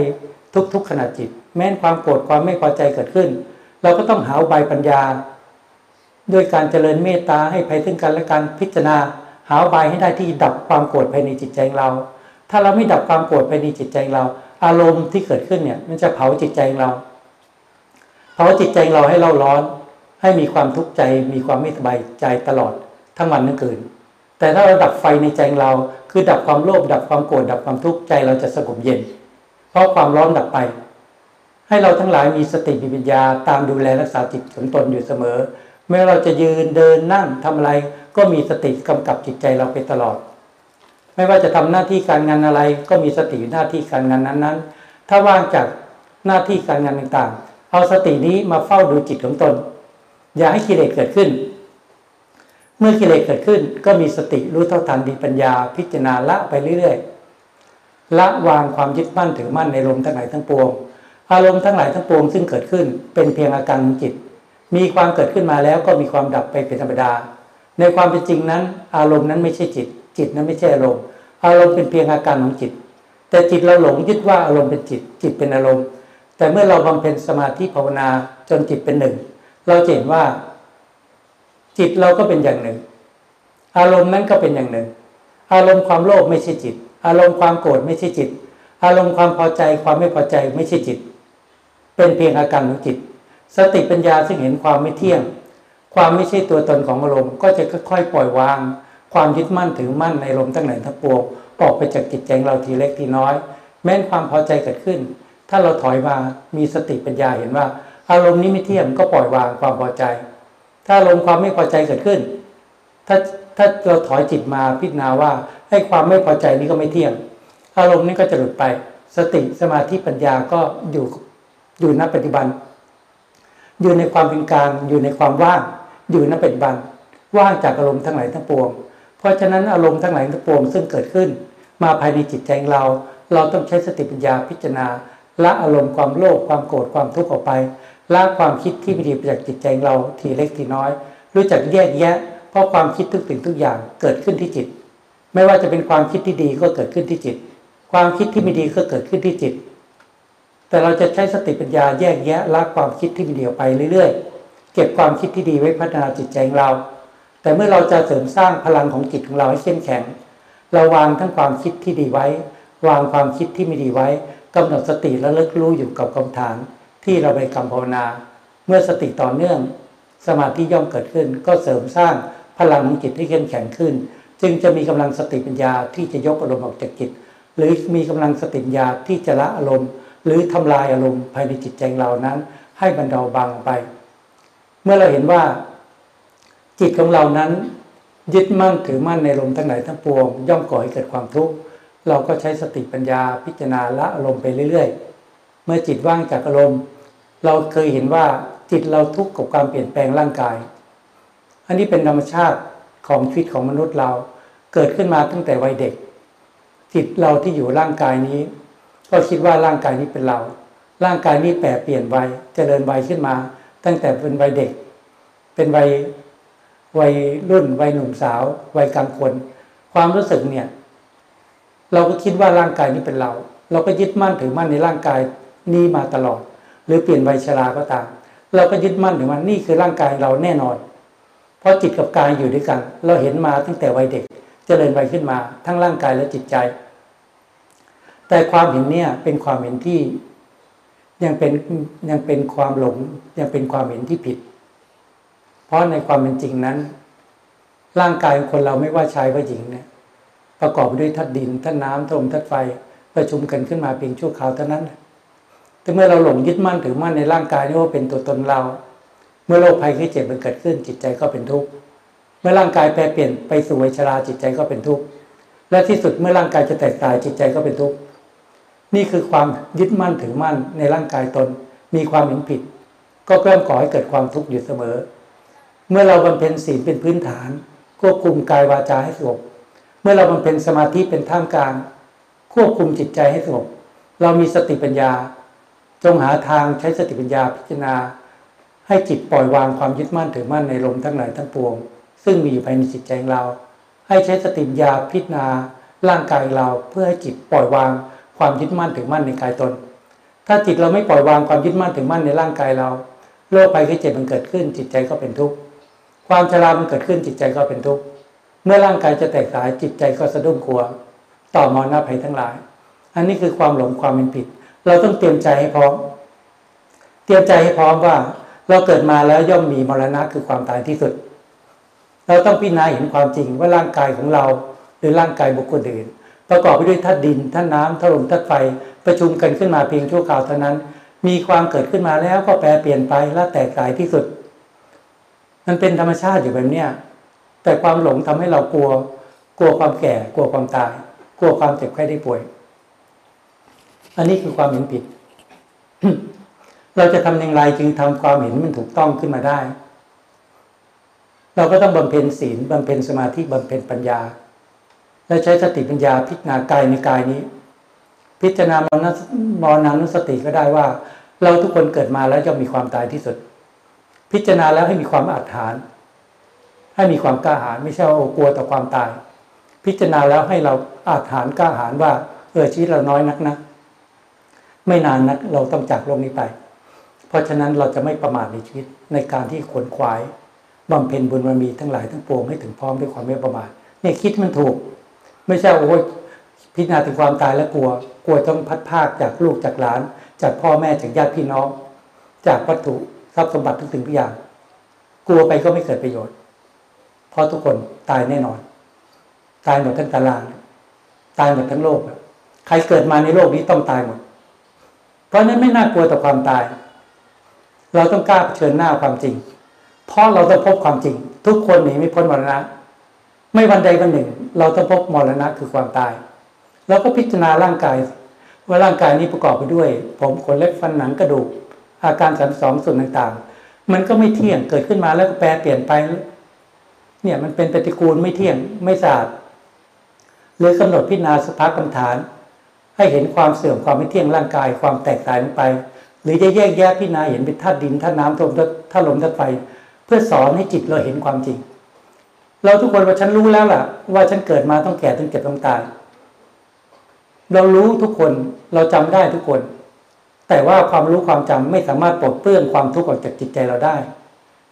ทุกๆขณะจิต แม้นความโกรธความไม่พอใจเกิดขึ้น เราก็ต้องหาใบปัญญาด้วยการเจริญเมตตาให้ภัยซึ่งกันและการพิจารณา หาใบให้ได้ที่ดับความโกรธภายในจิตใจเรา ถ้าเราไม่ดับความโกรธภายในจิตใจเรา อารมณ์ที่เกิดขึ้นเนี่ย มันจะเผาจิตใจเรา เผาจิตใจเราให้เราร้อน ให้มีความทุกข์ใจ มีความไม่สบายใจตลอดทั้งวันทั้งคืน แต่ถ้าเราดับไฟในใจเรา คือดับความโลภ ดับความโกรธ ดับความทุกข์ใจเราจะสงบเย็น เพราะความร้อนดับไป ให้เราทั้งหลายมีสติมีปัญญาตามดูแลรักษาจิตของตนอยู่เสมอ ไม่ว่าเราจะยืนเดินนั่งทำอะไร ก็มีสติกำกับจิตใจเราไปตลอด ไม่ว่าจะทำหน้าที่การงานอะไร ก็มีสติหน้าที่การงานนั้นๆ ถ้าว่างจากหน้าที่การงานต่างๆ เอาสตินี้มาเฝ้าดูจิตของตน อย่าให้กิเลสเกิดขึ้น เมื่อกิเลสเกิดขึ้น ก็มีสติรู้เท่าทันดีปัญญาพิจารณาละไปเรื่อยๆละวางความยึดมั่นถือมั่นในลมทั้งหลายทั้งปวง อารมณ์ทั้งหลายทั้งปวงซึ่งเกิดขึ้นเป็นเพียงอาการของจิต มีความเกิดขึ้นมาแล้วก็มีความดับไปเป็นธรรมดา ในความเป็นจริงนั้น อารมณ์นั้นไม่ใช่จิต จิตนั้นไม่ใช่อารมณ์อารมณ์เป็นเพียงอาการของจิต แต่จิตเราหลงยึดว่าอารมณ์เป็นจิต จิตเป็นอารมณ์ แต่เมื่อเราบำเพ็ญสมาธิภาวนาจนจิตเป็นหนึ่ง เราเห็นว่า จิตเราก็เป็นอย่างหนึ่ง อารมณ์นั้นก็เป็นอย่างหนึ่ง อารมณ์ความโลภไม่ใช่จิต อารมณ์ความโกรธไม่ใช่จิต อารมณ์ความพอใจความไม่พอใจไม่ใช่จิต เป็นเพียงอาการของจิต สติปัญญาซึ่งเห็นความไม่เที่ยง ความไม่ใช่ตัวตนของอารมณ์ก็จะค่อยๆปล่อยวาง ความยึดมั่นถือมั่นในอารมณ์ทั้งหลายทั้งปวงออกไปจากจิตใจเราทีเล็กทีน้อย แม้นความพอใจเกิดขึ้น ถ้าเราถอยมามีสติปัญญาเห็นว่า อารมณ์นี้ไม่เที่ยงก็ปล่อยวางความพอใจ ถ้าอารมณ์ความไม่พอใจเกิดขึ้น ถ้าถ้าเราถอยจิตมาพิจารณาว่าให้ความไม่พอใจนี้ก็ไม่เที่ยง อารมณ์นี้ก็จะหลุดไป สติสมาธิปัญญาก็อยู่อยู่ณปัจจุบัน อยู่ในความเป็นกลางอยู่ในความว่าง อยู่ในปัจจุบัน ว่างจากอารมณ์ทั้งหลายทั้งปวง เพราะฉะนั้นอารมณ์ทั้งหลายทั้งปวงซึ่งเกิดขึ้น มาภายในจิตใจเรา เราต้องใช้สติปัญญาพิจารณาละอารมณ์ความโลภความโกรธความทุกข์ออกไปละความคิดที่ไม่ดีจากจิตใจเราทีเล็กทีน้อย รู้จักแยกแยะ เพราะความคิดทุกสิ่งทุกอย่างเกิดขึ้นที่จิต ไม่ว่าจะเป็นความคิดที่ดีก็เกิดขึ้นที่จิต ความคิดที่ไม่ดีก็เกิดขึ้นที่จิต แต่เราจะใช้สติปัญญาแยกแยะละความคิดที่ไมีเดียวไปเรื่อยๆ เก็บความคิดที่ดีไว้พัฒนาจิตใจของเรา แต่เมื่อเราจะเสริมสร้างพลังของจิตของเราให้เข้มแข็ง เราวางทั้งความคิดที่ดีไว้ วางความคิดที่ไม่ดีไว้กำหนดสติและเลิกรู้อยู่กับกรรมฐาน ที่เราไปกรรมภาวนา เมื่อสติต่อเนื่อง สมาธิย่อมเกิดขึ้น ก็เสริมสร้างพลังของจิตให้เข้มแข็งขึ้น จึงจะมีกำลังสติปัญญาที่จะยกอารมณ์ออกจากจิต หรือมีกำลังสติปัญญาที่จะละอารมณ์ หรือทำลายอารมณ์ภายในจิตใจเรานั้น ให้บรรเทาบางไป เมื่อเราเห็นว่า จิตของเรานั้น ยึดมั่นถือมั่นในลมทั้งหลายทั้งปวง ย่อมก่อให้เกิดความทุกข์เราก็ใช้สติปัญญาพิจารณาละอารมณ์ไปเรื่อยๆ เมื่อจิตว่างจากอารมณ์ เราเคยเห็นว่าจิตเราทุกข์กับความเปลี่ยนแปลงร่างกาย อันนี้เป็นธรรมชาติของชีวิตของมนุษย์เราเกิดขึ้นมาตั้งแต่วัยเด็ก จิตเราที่อยู่ร่างกายนี้ ก็คิดว่าร่างกายนี้เป็นเรา ร่างกายนี้แปรเปลี่ยนวัยเจริญวัยขึ้นมา ตั้งแต่เป็นวัยเด็ก เป็นวัย วัยรุ่นวัยหนุ่มสาว วัยกลางคน ความรู้สึกเนี่ย เราก็คิดว่าร่างกายนี้เป็นเรา เราก็ยึดมั่นถือมั่นในร่างกายนี้มาตลอด หรือเปลี่ยนวัยชราก็ตาม เราก็ยึดมั่นถือว่านี่คือร่างกายเราแน่นอน เพราะจิตกับกายอยู่ด้วยกัน เราเห็นมาตั้งแต่วัยเด็กเจริญวัยขึ้นมา ทั้งร่างกายและจิตใจ แต่ความเห็นเนี่ยเป็นความเห็นที่ยังเป็นยังเป็นความหลงยังเป็นความเห็นที่ผิด ราะในความเป็นจริงนั้น ร่างกายของคนเราไม่ว่าชายว่าหญิงเนี่ย ประกอบด้วยธาตุดินธาตุน้ำธาตุลมธาตุไฟประชุมกันขึ้นมาเพียงชั่วคราวเท่านั้นแต่เมื่อเราหลงยึดมั่นถือมั่นในร่างกายนี่ว่าเป็นตัวตนเรา เมื่อโรคภัยไข้เจ็บมันเกิดขึ้นจิตใจก็เป็นทุกข์เมื่อร่างกายแปรเปลี่ยนไปสู่วัยชราจิตใจก็เป็นทุกข์และที่สุดเมื่อร่างกายจะแตกตายจิตใจก็เป็นทุกข์นี่คือความยึดมั่นถือมั่นในร่างกายตน มีความเห็นผิด ก็เริ่มก่อให้เกิดความทุกข์อยู่เสมอ เมื่อเราบำเพ็ญศีลเป็นพื้นฐาน ควบคุมกายวาจาให้สงบเมื่อเราบำเพ็ญสมาธิเป็นท่ามกลาง ควบคุมจิตใจให้สงบเรามีสติปัญญา จงหาทางใช้สติปัญญาพิจารณา ให้จิตปล่อยวางความยึดมั่นถือมั่นในลมทั้งหลายทั้งปวง ซึ่งมีอยู่ภายในจิตใจของเรา ให้ใช้สติปัญญาพิจารณาร่างกายเราเพื่อให้จิตปล่อยวางความยึดมั่นถึงมั่นในกายตน ถ้าจิตเราไม่ปล่อยวางความยึดมั่นถึงมั่นในร่างกายเรา โรคภัยไข้เจ็บมันเกิดขึ้นจิตใจก็เป็นทุกข์ ความชรามันเกิดขึ้นจิตใจก็เป็นทุกข์เมื่อร่างกายจะแตกสายจิตใจก็สะดุ้งกลัว ต่อมอนาภัยทั้งหลาย อันนี้คือความหลงความเป็นผิด เราต้องเตรียมใจให้พร้อม เตรียมใจให้พร้อมว่า เราเกิดมาแล้วย่อมมีมรณะคือความตายที่สุด เราต้องพิจารณาเห็นความจริงว่าร่างกายของเรา หรือร่างกายบุคคลอื่น ประกอบไปด้วยธาตุดินธาตุน้ำธาตุลมธาตุไฟประชุมกันขึ้นมาเพียงชั่วคราวเท่านั้น มีความเกิดขึ้นมาแล้วก็แปรเปลี่ยนไปและแตกสายที่สุด มันเป็นธรรมชาติอยู่แบบเนี้ยแต่ความหลงทำให้เรากลัว กลัวความแก่ กลัวความตาย กลัวความเจ็บไข้ได้ป่วย อันนี้คือความเห็นผิด เราจะทำอย่างไรจึงทำความเห็นมันถูกต้องขึ้นมาได้ เราก็ต้องบำเพ็ญศีลบำเพ็ญสมาธิบำเพ็ญปัญญา และใช้สติปัญญาพิจารณากายในกายนี้ พิจารณามรณมรณานุสติก็ได้ว่า เราทุกคนเกิดมาแล้วจะมีความตายที่สุด พิจารณาแล้วให้มีความอาถรรพ์ให้มีความกล้าหาญไม่ใช่ว่ากลัวต่อความตาย พิจารณาแล้วให้เราอาถรรพ์กล้าหาญว่า เออชีวิตเราน้อยนักนะไม่นานนักเราต้องจากโลกนี้ไป เพราะฉะนั้นเราจะไม่ประมาทในชีวิตในการที่ขวนขวายบำเพ็ญบุญบารมีทั้งหลายทั้งปวงให้ถึงพร้อมด้วยความไม่ประมาทเนี่ยคิดมันถูก ไม่ใช่โอ้ยพิจารณาถึงความตายแล้วกลัว กลัวต้องพัดภาคจากลูกจากหลาน จากพ่อแม่จากญาติพี่น้อง จากวัตถุ ทรัพย์สมบัติทุกสิ่งทุกอย่าง กลัวไปก็ไม่เกิดประโยชน์ เพราะทุกคนตายแน่นอน ตายหมดทั้งตาราง ตายหมดทั้งโลกใครเกิดมาในโลกนี้ต้องตายหมด เพราะนั้นไม่น่ากลัวต่อความตาย เราต้องกล้าเผชิญหน้าความจริง เพราะเราต้องพบความจริง ทุกคนหนีไม่พ้นมรณะ ไม่วันใดวันหนึ่ง เราต้องพบมรณะคือความตายเราก็พิจารณาร่างกาย ว่าร่างกายนี้ประกอบไปด้วย ผมขนเล็บฟันหนังกระดูก อาการสามสองส่วนต่างๆ มันก็ไม่เที่ยงเกิดขึ้นมาแล้วก็แปรเปลี่ยนไป เนี่ยมันเป็นปฏิกูลไม่เที่ยงไม่สะอาดหรือกำหนดพิจารณาสภาพกรรมฐาน ให้เห็นความเสื่อมความไม่เที่ยงร่างกาย ความแตกต่างไป หรือจะแยกแยะพิจารณาเห็นเป็นธาตุดินธาตุน้ำธาตุธาตุลมธาตุไฟเพื่อสอนให้จิตเราเห็นความจริง เราทุกคนว่าฉันรู้แล้วล่ะ ว่าฉันเกิดมาต้องแก่ต้องเจ็บต้องตายเรารู้ทุกคนเราจำได้ทุกคน แต่ว่าความรู้ความจำไม่สามารถปลดเปลื้องความทุกข์ออกจากจิตใจเราได้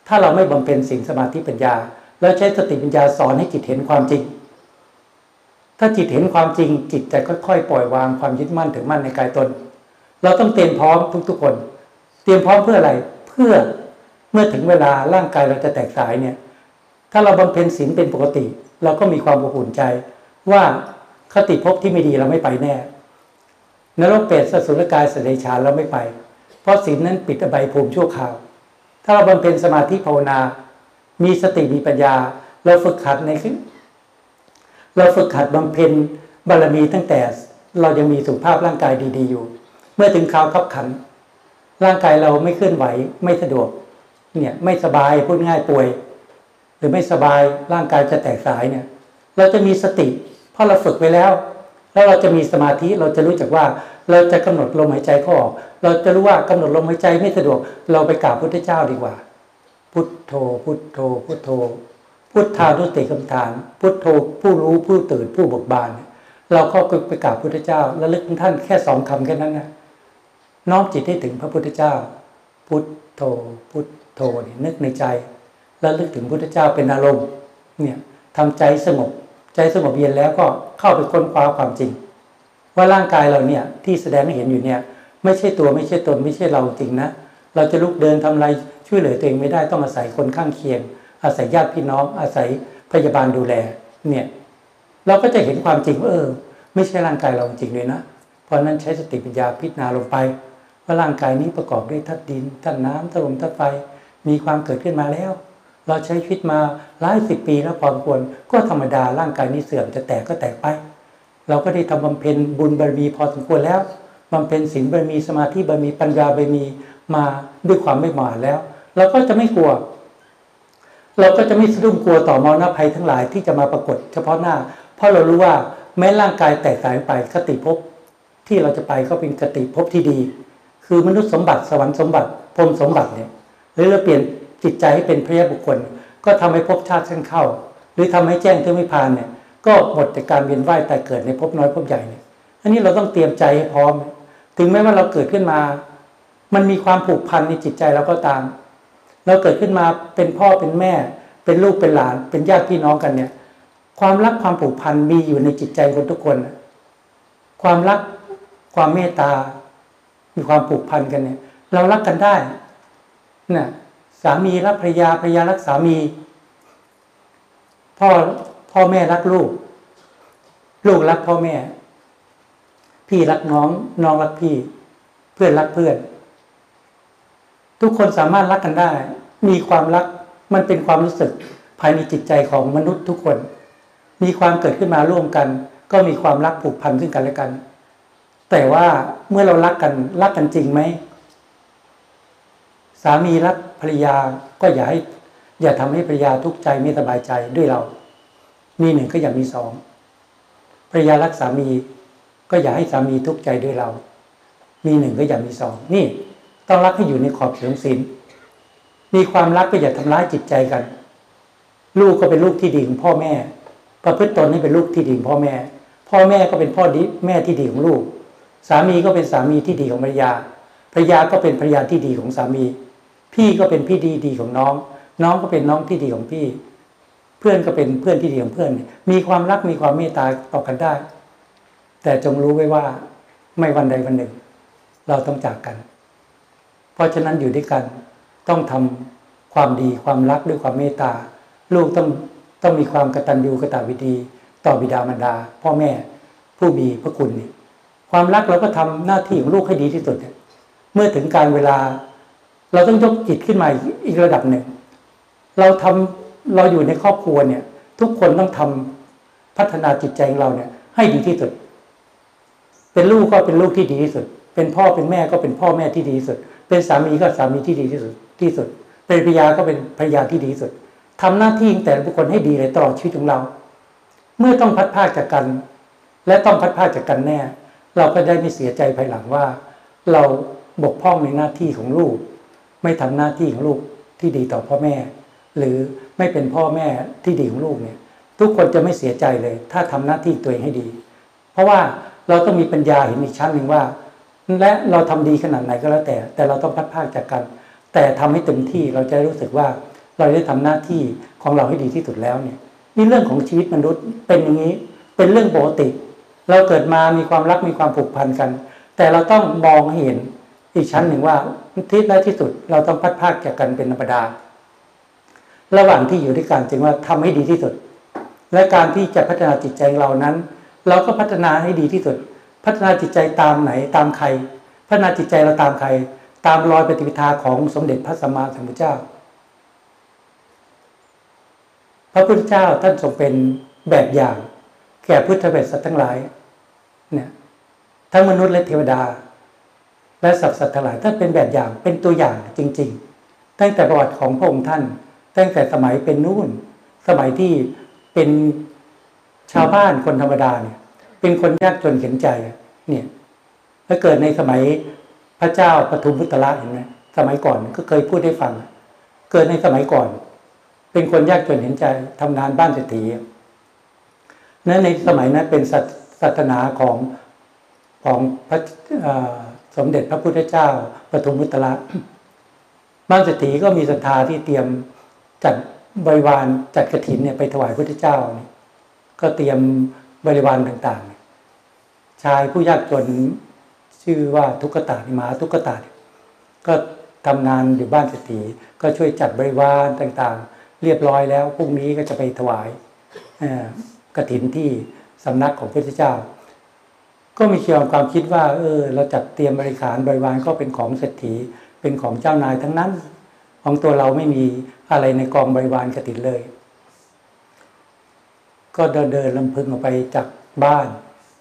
ถ้าเราไม่บำเพ็ญสิ่งสมาธิปัญญา แล้วใช้สติปัญญาสอนให้จิตเห็นความจริง ถ้าจิตเห็นความจริง จิตจะค่อยๆ ปล่อยวางความยึดมั่นถึงมั่นในกายตน เราต้องเตรียมพร้อมทุกๆคน เตรียมพร้อมเพื่ออะไรเพื่อเมื่อถึงเวลาร่างกายเราจะแตกสายเนี่ย ถ้าเราบำเพ็ญศีลเป็นปกติ เราก็มีความอบอุ่นใจ ว่าคติภพที่ไม่ดีเราไม่ไปแน่ นรกเปรตสสุรกายสเดชานเราไม่ไป เพราะศีลนั้นปิดอบายภูมิชั่วคราว ถ้าเราบำเพ็ญสมาธิภาวนา มีสติมีปัญญา เราฝึกขัดในขึ้นเราฝึกขัดบำเพ็ญบารมีตั้งแต่เรายังมีสุขภาพร่างกายดี ๆอยู่ เมื่อถึงคราวขับขัน ร่างกายเราไม่เคลื่อนไหวไม่สะดวกเนี่ยไม่สบายพูดง่ายป่วย หรือไม่สบายร่างกายจะแตกสายเนี่ย เราจะมีสติ เพราะเราฝึกไปแล้ว แล้วเราจะมีสมาธิเราจะรู้จักว่าเราจะกำหนดลมหายใจเข้าออก เราจะรู้ว่ากำหนดลมหายใจไม่สะดวก เราไปกราบพุทธเจ้าดีกว่า พุทโธ พุทโธ พุทโธ พุทธานุสติกรรมฐาน พุทโธผู้รู้ผู้ตื่นผู้บิกบาน เราก็ไปกราบพุทธเจ้า แล้วลึกถึงท่านแค่สองคำแค่นั้นนะน้อมจิตให้ถึงพระพุทธเจ้า พุทโธ พุทโธนี่นึกในใจ แล้วลึกถึงพุทธเจ้าเป็นอารมณ์เนี่ยทำใจสงบ ใจสงบเย็นแล้วก็เข้าไปค้นคว้าความจริง ว่าร่างกายเราเนี่ยที่แสดงให้เห็นอยู่เนี่ยไม่ใช่ตัวไม่ใช่ตนไม่ใช่เราจริงนะ เราจะลุกเดินทำอะไรช่วยเหลือตัวเองไม่ได้ต้องอาศัยคนข้างเคียง อาศัยญาติพี่น้อง อาศัยพยาบาลดูแลเนี่ยเราก็จะเห็นความจริงว่าเออ ไม่ใช่ร่างกายเราจริงเลยนะ เพราะนั้นใช้สติปัญญาพิจารณาลงไป ว่าร่างกายนี้ประกอบด้วยธาตุดินธาตุน้ำธาตุลมธาตุไฟมีความเกิดขึ้นมาแล้ว เราใช้ชีวิตมาหลายสิบปีแล้วความควรก็ธรรมดาร่างกายนี้เสื่อมจะแตกก็แตกไป เราก็ได้ทำบำเพ็ญบุญบารมีพอสมควรแล้วบำเพ็ญศีลบารมีสมาธิบารมีปัญญาบารมีมาด้วยความไม่หมาแล้ว เราก็จะไม่กลัว เราก็จะไม่สะดุ้งกลัวต่อมรณภัยทั้งหลายที่จะมาปรากฏ เฉพาะหน้า เพราะเรารู้ว่าแม้ร่างกายแตกสายไปคติภพที่เราจะไปก็เป็นคติภพที่ดี คือมนุษย์สมบัติสวรรค์สมบัติพรมสมบัติเนี่ยหรือเราเปลี่ยน จิตใจให้เป็นพระยบุคคล ก็ทำให้ภพชาติชั้นเข้า หรือทำให้แจ้งถึงไม่พานเนี่ยก็หมดจากการเวียนว่ายแต่เกิดในภพน้อยภพใหญ่เนี่ยอันนี้เราต้องเตรียมใจให้พร้อม ถึงแม้ว่าเราเกิดขึ้นมา มันมีความผูกพันในจิตใจเราก็ตาม เราเกิดขึ้นมาเป็นพ่อเป็นแม่ เป็นลูกเป็นหลาน เป็นญาติพี่น้องกันเนี่ยความรักความผูกพันมีอยู่ในจิตใจคนทุกคน ความรักความเมตตา มีความผูกพันกันเนี่ย เรารักกันได้นะ สามีรักภรรยาภรรยารักสามี พ่อพ่อแม่รักลูก ลูกรักพ่อแม่ พี่รักน้อง น้องรักพี่ เพื่อนรักเพื่อน ทุกคนสามารถรักกันได้ มีความรักมันเป็นความรู้สึกภายในจิตใจของมนุษย์ทุกคน มีความเกิดขึ้นมาร่วมกัน ก็มีความรักผูกพันซึ่งกันและกัน แต่ว่าเมื่อเรารักกันรักกันจริงไหมสามีรัก ภรรยาก็อย่าให้ อย่าทำให้ภรรยาทุกข์ใจไม่สบายใจด้วยเรา มีหนึ่งก็อย่ามีสองภรรยารักสามี ก็อย่าให้สามีทุกข์ใจด้วยเรา มีหนึ่งก็อย่ามีสองนี่ต้องรักให้อยู่ในขอบเสียงศีลมีความรักก็อย่าทำร้ายจิตใจกัน ลูกก็เป็นลูกที่ดีของพ่อแม่ ประพฤติตนให้เป็นลูกที่ดีของพ่อแม่ พ่อแม่ก็เป็นพ่อดีแม่ที่ดีของลูก สามีก็เป็นสามีที่ดีของภรรยาภรรยาก็เป็นภรรยาที่ดีของสามี พี่ก็เป็นพี่ดีดีของน้อง น้องก็เป็นน้องที่ดีของพี่ เพื่อนก็เป็นเพื่อนที่ดีของเพื่อน มีความรักมีความเมตตาต่อกันได้ แต่จงรู้ไว้ว่าไม่วันใดวันหนึ่ง เราต้องจากกัน เพราะฉะนั้นอยู่ด้วยกันต้องทำความดีความรักด้วยความเมตตา ลูกต้องต้องมีความกตัญญูกตวิดีต่อบิดามารดา พ่อแม่ผู้มีพระคุณนี่ความรักเราก็ทำหน้าที่ของลูกให้ดีที่สุด เมื่อถึงการเวลา เราต้องยกจิตขึ้นมาอีกระดับหนึ่ง เราทำเราอยู่ในครอบครัวเนี่ย ทุกคนต้องทำพัฒนาจิตใจของเราเนี่ย ให้ดีที่สุด เป็นลูกก็เป็นลูกที่ดีที่สุด เป็นพ่อเป็นแม่ก็เป็นพ่อแม่ที่ดีที่สุด เป็นสามีก็สามีที่ดีที่สุดที่สุด เป็นภรรยาก็เป็นภรรยาที่ดีที่สุดทำหน้าที่แต่ละบุคคลให้ดีเลยตลอดชีวิตของเรา เมื่อต้องพัดพาจากกัน และต้องพัดพาจากกันแน่ เราก็ได้ไม่เสียใจภายหลังว่า เราบกพร่องในหน้าที่ของลูก ไม่ทำหน้าที่ของลูกที่ดีต่อพ่อแม่ หรือไม่เป็นพ่อแม่ที่ดีของลูกเนี่ย ทุกคนจะไม่เสียใจเลย ถ้าทำหน้าที่ตัวเองให้ดี เพราะว่าเราต้องมีปัญญาเห็นอีกชั้นหนึ่งว่า และเราทำดีขนาดไหนก็แล้วแต่ แต่เราต้องพัดพากจากกัน แต่ทำให้เต็มที่เราจะรู้สึกว่าเราได้ทำหน้าที่ของเราให้ดีที่สุดแล้วเนี่ยนี่เรื่องของชีวิตมนุษย์เป็นอย่างนี้เป็นเรื่องปกติ เราเกิดมามีความรักมีความผูกพันกัน แต่เราต้องมองเห็น อีกชั้นหนึ่งว่าที่แรกที่สุดเราต้องพัดพากจากกันเป็นธรรมดา ระหว่างที่อยู่ด้วยกันจึงว่าทำให้ดีที่สุด และการที่จะพัฒนาจิตใจเรานั้น เราก็พัฒนาให้ดีที่สุด พัฒนาจิตใจตามไหนตามใคร พัฒนาจิตใจเราตามใคร ตามรอยปฏิปทาของสมเด็จพระสัมมาสัมพุทธเจ้า พระพุทธเจ้าท่านทรงเป็นแบบอย่าง แก่พุทธเวสสัตว์ทั้งหลายเนี่ยทั้งมนุษย์และเทวดา และสัตว์สัตว์ทั้งหลายท่านเป็นแบบอย่างเป็นตัวอย่างจริง ๆ ตั้งแต่ประวัติของพระองค์ท่าน ตั้งแต่สมัยเป็นนู่น สมัยที่เป็นชาวบ้านคนธรรมดาเนี่ย เป็นคนยากจนเข็นใจเนี่ยถ้าเกิดในสมัยพระเจ้าปทุมพุทธละเห็นไหมสมัยก่อนก็เคยพูดให้ฟัง เกิดในสมัยก่อน เป็นคนยากจนเห็นใจทำงานบ้านเศรษฐีนั้นในสมัยนั้นเป็นศาสนาของของพระ สมเด็จพระพุทธเจ้าปทุมพุทธละบ้านเศรษฐีก็มีศรัทธาที่เตรียมจัดบริวารจัดกระถินเนี่ยไปถวายพระเจ้าก็เตรียมบริวารต่างๆ ชายผู้ยากจนชื่อว่าทุกตานิมาทุกตาก็ทำงานอยู่บ้านเศรษฐีก็ช่วยจัดบริวารต่างๆ เรียบร้อยแล้วพรุ่งนี้ก็จะไปถวายกระถินที่สำนักของพระเจ้า ก็มีเคียวความคิดว่า เออ เราจัดเตรียมบริการบริวารก็เป็นของเศรษฐี เป็นของเจ้านายทั้งนั้น ของตัวเราไม่มีอะไรในกองบริวารกระถินเลย ก็เดินเดินลำพึงออกไปจากบ้าน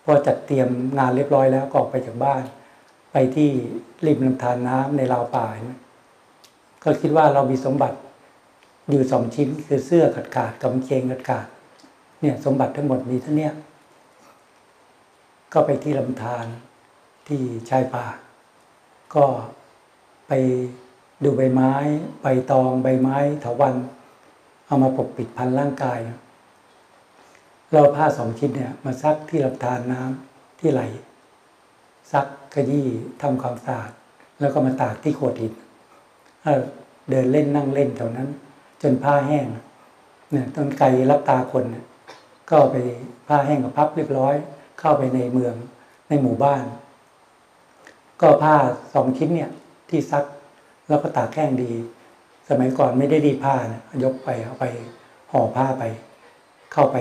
พอจัดเตรียมงานเรียบร้อยแล้วก็ออกไปจากบ้าน ไปที่ริมลำธารน้ำในราวป่าก็คิดว่าเรามีสมบัติอยู่สองชิ้นคือเสื้อขาดขาดกับเกงขาดขาดเนี่ยสมบัติทั้งหมดมีเท่านี้ ก็ไปที่ลำธารที่ชายป่า ก็ไปดูใบไม้ ใบตองใบไม้เถาวัน เอามาปกปิดพันร่างกาย เราผ้าสองชิ้นเนี่ยมาซักที่ลำธารน้ำที่ไหล ซักขยี้ทำความสะอาด แล้วก็มาตากที่โขดหินเดินเล่นนั่งเล่นแถวนั้น จนผ้าแห้งเนี่ยต้นไกลรับตาคนก็ไปผ้าแห้งกับพับเรียบร้อย เข้าไปในเมืองในหมู่บ้าน ก็ผ้าสองชิ้นเนี่ยที่ซักแล้วก็ตากแห้งดี สมัยก่อนไม่ได้รีดผ้านะยกไปเอาไปห่อผ้าไป เข้าไป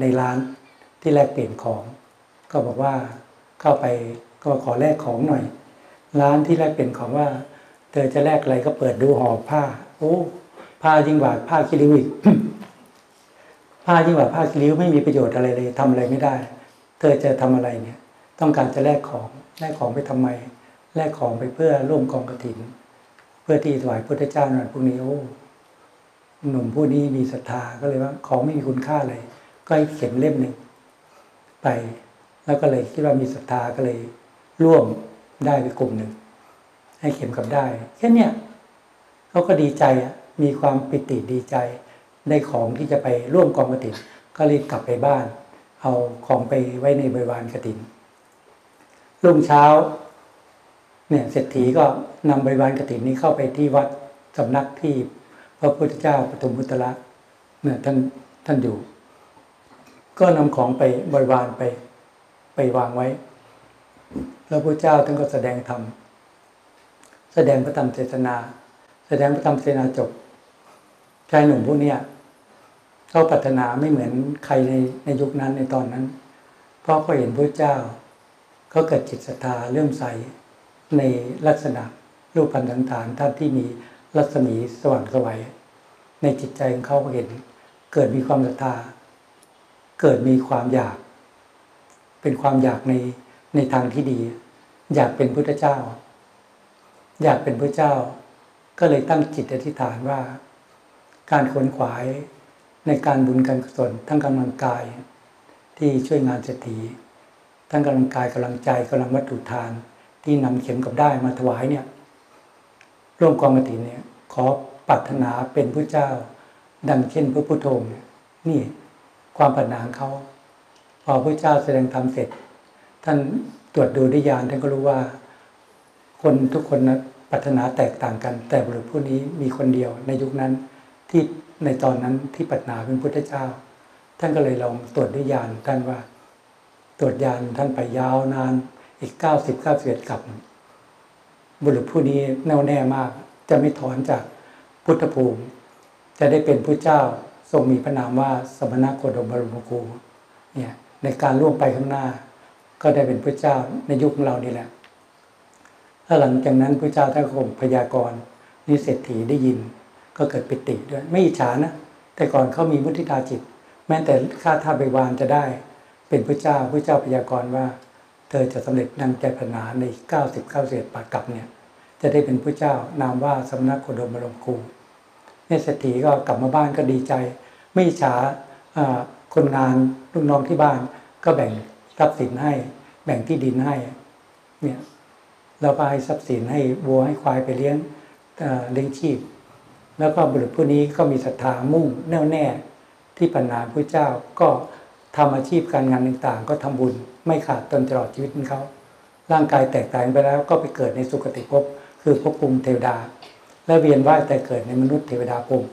ในร้านที่แลกเปลี่ยนของ ก็บอกว่าเข้าไปก็ขอแลกของหน่อย ร้านที่แลกเปลี่ยนของว่า เธอจะแลกอะไรก็เปิดดูห่อผ้า โอ้ผ้ายิ่งกว่าผ้าคิริวอีกผ้ายิ่งกว่าผ้าคิริวไม่มีประโยชน์อะไรเลยทำอะไรไม่ได้ เธอจะทำอะไรเนี่ย ต้องการจะแลกของแลกของไปทำไม แลกของไปเพื่อร่วมกองกระถิน เพื่อที่ถวายพุทธเจ้าหน่อยพวกนี้โอ้หนุ่มผู้นี้มีศรัทธาก็เลยว่า ของไม่มีคุณค่าเลย ก็ให้เข็มเล่มหนึ่งไป แล้วก็เลยคิดว่ามีศรัทธาก็เลยร่วมได้ไปกลุ่มหนึ่งให้เข็มกับได้แค่เนี้ยเขาก็ดีใจอะมีความปิติดีใจ ได้ของที่จะไปร่วมกองกระถินก็รีบกลับไปบ้าน เอาของไปไว้ในบริวารกระถินรุ่งเช้า เนี่ยเศรษฐีก็นำบริวารกฐินนี้เข้าไปที่วัดสำนักที่พระพุทธเจ้าปฐมพุทธละเนี่ยท่านท่านอยู่ ก็นำของไปบริวารไปไปวางไว้ แล้วพระเจ้าท่านก็แสดงธรรมแสดงพระธรรมเทศนา แสดงพระธรรมเทศนาจบชายหนุ่มพวกเนี้ย เขาปรารถนาไม่เหมือนใครในในยุคนั้นในตอนนั้น เพราะเขาเห็นพระเจ้า เขาเกิดจิตศรัทธาเริ่มใสในลักษณะรูปพันธสันฐานท่านที่มีรัศมีสว่างสวัยในจิตใจของเขาเห็น เกิดมีความศรัทธา เกิดมีความอยาก เป็นความอยากในในทางที่ดี อยากเป็นพุทธเจ้า อยากเป็นพระเจ้า ก็เลยตั้งจิตอธิษฐานว่า การขวนขวาย ในการบุญการกุศลทั้งกำลังกาย ที่ช่วยงานเศรษฐีทั้งกำลังกายกำลังใจกำลังวัตถุทาน ที่นำเข็มกับได้มาถวายเนี่ยร่วมกองกฐินเนี่ยขอปรารถนาเป็นพระเจ้า ดังเช่นพระพุทโธเนี่ยนี่ความปรารถนาของเขาพอพระเจ้าแสดงธรรมเสร็จ ท่านตรวจดูด้วยญาณท่านก็รู้ว่า คนทุกคนนะปรารถนาแตกต่างกัน แต่บุรุษผู้นี้มีคนเดียวในยุคนั้นที่ ในตอนนั้นที่ปรารถนาเป็นพุทธเจ้า ท่านก็เลยลองตรวจด้วยญาณท่านว่า ตรวจญาณท่านไปยาวนานอีกเก้าสิบเก้าสิบเอ็ดกับ บุรุษผู้นี้แน่วแน่มาก จะไม่ถอนจากพุทธภูมิ จะได้เป็นพระเจ้าทรงมีพระนามว่าสมณโคดมบรมครูเนี่ยในการล่วงไปข้างหน้า ก็ได้เป็นพระเจ้าในยุคของเรานี่แหละถ้าหลังจากนั้นพระเจ้าท่านคงพยากรณ์นิเศรษฐีได้ยิน ก็เกิดปิติด้วย ไม่อิจฉานะ แต่ก่อนเขามีมุทิตาจิต แม้แต่ข้าท่าไปวานจะได้ เป็นพระเจ้าพระเจ้าพยากรณ์ว่า เธอจะสำเร็จดังใจพนาในเก้าสิบเก้าเศษปากกับเนี่ย จะได้เป็นพระเจ้านามว่าสำนักโคดมบรมครูเนี่ยเศรษฐีก็กลับมาบ้านก็ดีใจ ไม่อิจฉาคนงานลูกน้องที่บ้านก็แบ่งทรัพย์สินให้ แบ่งที่ดินให้เนี่ยเราก็ให้ทรัพย์สินให้วัวให้ควายไปเลี้ยงเลี้ยงชีพ แล้วก็บุรุษผู้นี้ก็มีศรัทธามุ่งแน่วแน่ที่ปัญหาพระเจ้าก็ทำอาชีพการงานต่างๆ ก็ทำบุญไม่ขาดตนตลอดชีวิตของเขาร่างกายแตกต่างไปแล้วก็ไปเกิดในสุคติภพคือภพภูมิเทวดา และเวียนว่ายแต่เกิดในมนุษย์เทวดาภูมิ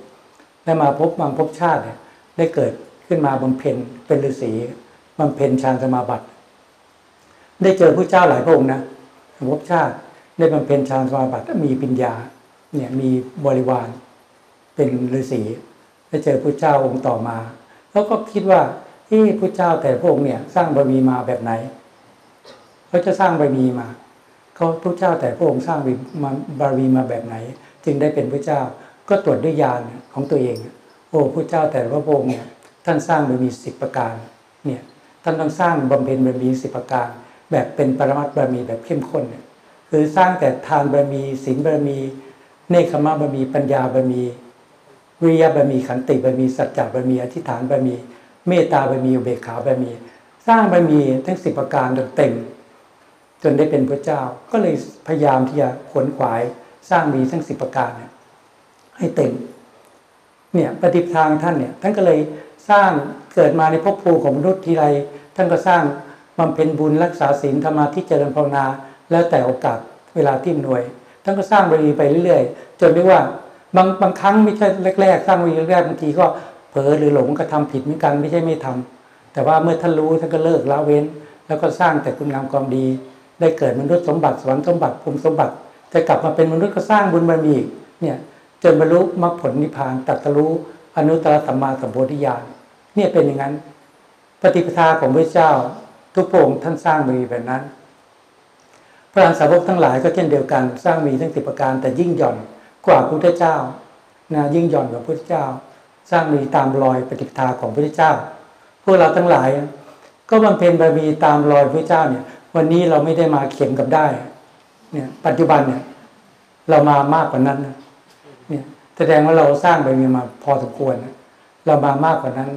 และมาพบบางภพชาติเนี่ยได้เกิดขึ้นมาบำเพ็ญเป็นฤาษีบำเพ็ญฌานสมาบัติ ได้เจอพระเจ้าหลายพระองค์นะภพชาติได้บำเพ็ญฌานสมาบัติมีปัญญาเนี่ยมีบริวาร เป็นฤาษีได้เจอพระเจ้าองค์ต่อมา แล้วก็คิดว่าที่พระเจ้าแต่พระองค์เนี่ยสร้างบารมีมาแบบไหนเขาจะสร้างบารมีมาเขาพระเจ้าแต่พระองค์สร้างบารมีมาแบบไหน จึงได้เป็นพระเจ้าก็ตรวจด้วยญาณของตัวเอง โอ้พระเจ้าแต่พระองค์เนี่ยท่านสร้างบารมีสิบประการเนี่ยท่านต้องสร้างบำเพ็ญบารมีสิบประการ แบบเป็นปรมัตบารมีแบบเข้มข้นเนี่ยคือสร้างแต่ทานบารมีศีลบารมีเนคขมะบารมีปัญญาบารมี วิริยะบารมีขันติบารมีสัจจะบารมีอธิษฐานบารมี เมตตาบารมีอุเบกขาบารมี สร้างบารมีทั้งสิบประการเต็มจนได้เป็นพระเจ้าก็เลยพยายามที่จะขวนขวายสร้างมีทั้งสิบประการเนี่ยให้เต็มเนี่ยปฏิปทางท่านเนี่ยท่านก็เลยสร้างเกิดมาในภพภูมิของมนุษย์ทีไรท่านก็สร้างบำเพ็ญบุญรักษาศีลธรรมาที่เจริญภาวนา แล้วแต่โอกาสเวลาที่หน่วยท่านก็สร้างบารมีไปเรื่อยๆ จนเรียกว่า บางบางครั้งไม่ใช่แรก ๆ สร้างบารมีแรกบางทีก็เผลอหรือหลงก็ทำผิดเหมือนกันไม่ใช่ไม่ทำแต่ว่าเมื่อท่านรู้ท่านก็เลิกละเว้น แล้วก็สร้างแต่คุณงามความดี ได้เกิดมนุษย์สมบัติสวรรค์สมบัติภูมิสมบัติจะกลับมาเป็นมนุษย์ก็สร้างบุญบารมีเนี่ยจนบรรลุมรรคผลนิพพานตรัสรู้อนุตตรสัมมาสัมโพธิญาณเนี่ยเป็นอย่างนั้น ปฏิปทาของพระเจ้าทุกพระองค์ท่านสร้างมีแบบนั้นพระอรหันสาวกทั้งหลายก็เช่นเดียวกันสร้างมีทั้งสิบประการแต่ยิ่งหย่อน กว่าพระพุทธเจ้านะยิ่งหย่อนกว่าพระพุทธเจ้า สร้างมีตามรอยปฏิปทาของพระพุทธเจ้า พวกเราทั้งหลาย ก็บำเพ็ญบารมีตามรอยพระเจ้าเนี่ย วันนี้เราไม่ได้มาเข็มกับได้ เนี่ยปัจจุบันเนี่ย เรามามากกว่านั้นเนี่ยแสดงว่าเราสร้างบารมีมาพอสมควรเรามามากกว่านั้น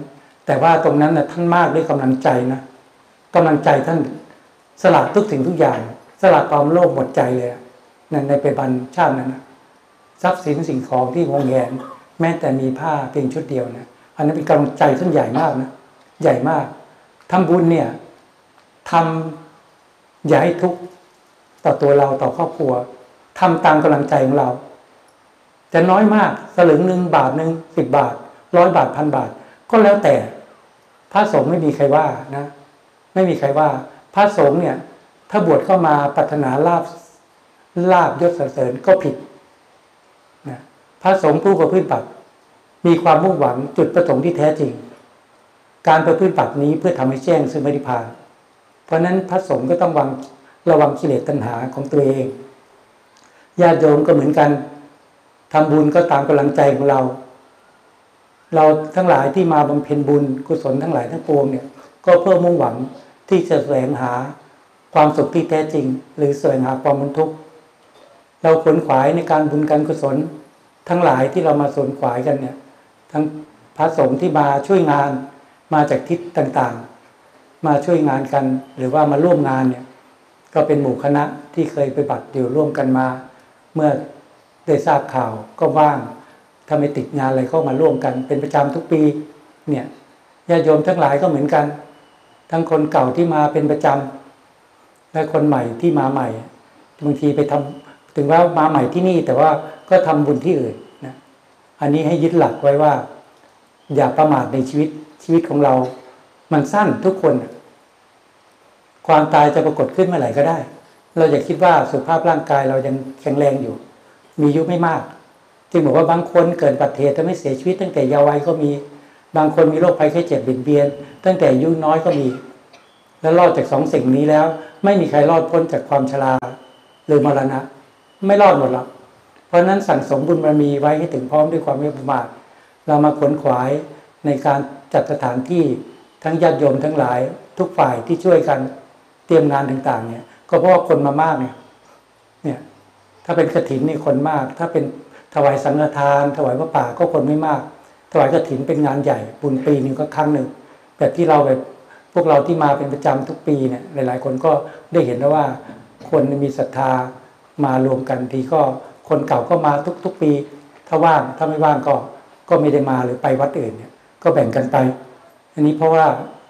แต่ว่าตรงนั้นนะท่านมากด้วยกำลังใจนะกำลังใจท่านสละทุกสิ่งทุกอย่าง สละความโลภหมดใจเลยในในปัจจุบันชาตินั้นนะ ทรัพย์สินสิ่งของที่วงแหนแม้แต่มีผ้าเพียงชุดเดียวนะอันนั้นเป็นกำลังใจท่านใหญ่มากนะใหญ่มากทำบุญเนี่ยทำอย่าให้ทุกข์ต่อตัวเราต่อครอบครัวทำตามกำลังใจของเรา จะน้อยมากสลึงหนึ่งบาทหนึ่งสิบบาทร้อยบาทพันบาท ก็แล้วแต่พระสงฆ์ไม่มีใครว่านะ ไม่มีใครว่า พระสงฆ์เนี่ย ถ้าบวชเข้ามาปรารถนาลาบลาบยศเสริญก็ผิด พระสงฆ์ผู้ประพฤติบัติมีความมุ่งหวังจุดประสงค์ที่แท้จริง การประพฤติบัตินี้เพื่อทำให้แจ้งซึ่งมรรคผลเพราะนั้นพระสงฆ์ก็ต้องวังระวังกิเลสตัณหาของตัวเองญาติโยมก็เหมือนกันทำบุญก็ตามกำลังใจของเรา เราทั้งหลายที่มาบำเพ็ญบุญกุศลทั้งหลายทั้งปวงเนี่ย ก็เพื่อมุ่งหวังที่จะแสวงหาความสุขที่แท้จริง หรือแสวงหาความบรรทุกข์เราขนขวายในการบุญการกุศล ทั้งหลายที่เรามาสนขวายกันเนี่ย ทั้งพระสงฆ์ที่มาช่วยงานมาจากทิศต่างๆ มาช่วยงานกัน หรือว่ามาร่วมงานเนี่ย ก็เป็นหมู่คณะที่เคยไปบัติอยู่ร่วมกันมา เมื่อได้ทราบข่าวก็ว่างถ้าไม่ติดงานอะไรก็มาร่วมกัน เป็นประจำทุกปีเนี่ยญาติโยมทั้งหลายก็เหมือนกัน ทั้งคนเก่าที่มาเป็นประจำและคนใหม่ที่มาใหม่บางทีไปทำถึงว่ามาใหม่ที่นี่แต่ว่า ก็ทำบุญที่อื่นนะอันนี้ให้ยึดหลักไว้ว่า อย่าประมาทในชีวิตชีวิตของเรา มันสั้นทุกคน ความตายจะปรากฏขึ้นเมื่อไหร่ก็ได้ เราอย่าคิดว่าสุขภาพร่างกายเรายังแข็งแรงอยู่ มีอายุไม่มาก จึงบอกว่าบางคนเกิดปัจเหตุทำให้เสียชีวิต ตั้งแต่เยาว์วัยก็มีบางคนมีโรคภัยไข้เจ็บเบียดเบียน ตั้งแต่อายุน้อยก็มี แล้วรอดจากสองสิ่งนี้แล้ว ไม่มีใครรอดพ้นจากความชราหรือมรณะ ไม่รอดหมดหรอก เพราะนั้นสั่งสมบุญบารมีไว้ให้ถึงพร้อมด้วยความไม่ประมาทเรามาขวนขวายในการจัดสถานที่ทั้งญาติโยมทั้งหลายทุกฝ่ายที่ช่วยกันเตรียมงานต่างๆ เนี่ย ก็เพราะว่าคนมามากเนี่ยเนี่ยถ้าเป็นกระถินนี่คนมาก ถ้าเป็นถวายสังฆทาน ถวายพระป่าก็คนไม่มาก ถวายกระถินเป็นงานใหญ่บุญปีหนึ่งก็ครั้งหนึ่งแบบที่เราแบบพวกเราที่มาเป็นประจำทุกปีเนี่ยหลาย ๆ คนก็ได้เห็นแล้วว่า คนมีศรัทธามารวมกันทีก็ คนเก่าก็มาทุก ๆ ปี ถ้าว่างถ้าไม่ว่างก็ก็ไม่ได้มาหรือไปวัดอื่นเนี่ย ก็แบ่งกันไป อันนี้เพราะว่า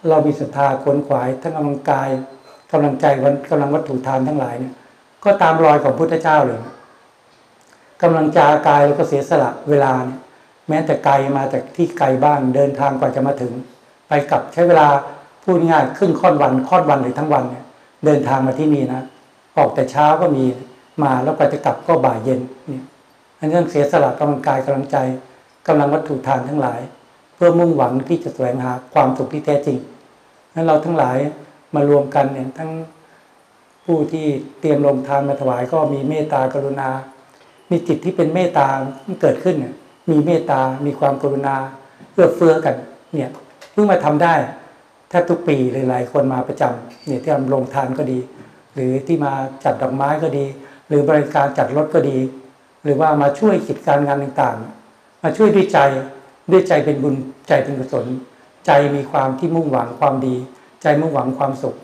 เรามีศรัทธาขนขวายทั้งกำลังกายกำลังใจวันกำลังวัตถุทานทั้งหลายเนี่ย ก็ตามรอยของพุทธเจ้าเลยกำลังจากายแล้วก็เสียสละเวลาเนี่ยแม้แต่ไกลมาจากที่ไกลบ้างเดินทางกว่าจะมาถึง ไปกลับใช้เวลาพูดง่ายครึ่งค่อนวันค่อนวันหรือทั้งวันเนี่ยเดินทางมาที่นี่นะออกแต่เช้าก็มี มาแล้วกว่าจะกลับก็บ่ายเย็นเนี่ยอันนี้ต้องเสียสละกำลังกายกำลังใจกำลังวัตถุทานทั้งหลาย เพื่อมุ่งหวังที่จะแสวงหาความสุขที่แท้จริงนั้นเราทั้งหลายมารวมกันเนี่ยทั้งผู้ที่เตรียมลงทานมาถวายก็มีเมตตากรุณา มีจิตที่เป็นเมตตาเกิดขึ้นเนี่ยมีเมตตา มีความกรุณาเอื้อเฟื้อกันเนี่ยเพิ่งมาทำได้แทบทุกปีหลายๆคนมาประจำเนี่ยที่ทำลงทานก็ดี หรือที่มาจัดดอกไม้ก็ดี หรือบริการจัดรถก็ดี หรือว่ามาช่วยกิจการงานต่างๆ มาช่วยด้วยใจด้วยใจเป็นบุญใจเป็นกุศล ใจมีความที่มุ่งหวังความดี ใจมุ่งหวังความสุข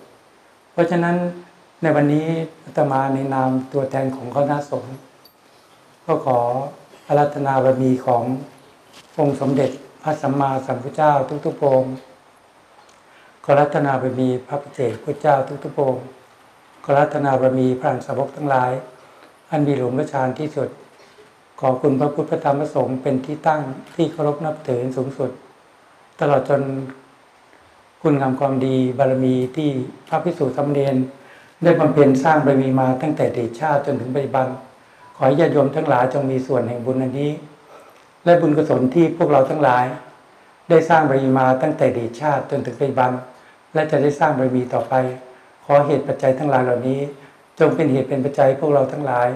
เพราะฉะนั้นในวันนี้อาตมาในนามตัวแทนของคณะสงฆ์ก็ขออารัธนาบารมีขององค์สมเด็จพระสัมมาสัมพุทธเจ้าทุกๆองค์ขอรัตนาบารมีพระพิเศษพระเจ้าทุกๆองค์ขอรัตนาบารมีพระสาวกทั้งหลาย อันมีหลวงพระชานที่สุด ขอคุณพระพุทธพระธรรมพระสงฆ์เป็นที่ตั้งที่เคารพนับถือสูงสุด ตลอดจนคุณงามความดีบารมีที่พระพิสุทธิ์ธรรมเนียนได้บำเพ็ญสร้างบารมีมาตั้งแต่เดชชาติจนถึงปัจจุบัน ขอญาติโยมทั้งหลายจงมีส่วนแห่งบุญอันนี้ และบุญกุศลที่พวกเราทั้งหลาย ได้สร้างบารมีมาตั้งแต่เดีชาติจนถึงปัจจุบัน และจะได้สร้างบารมีต่อไป ขอเหตุปัจจัยทั้งหลายเหล่านี้ จงเป็นเหตุเป็นปัจจัยพวกเราทั้งหลาย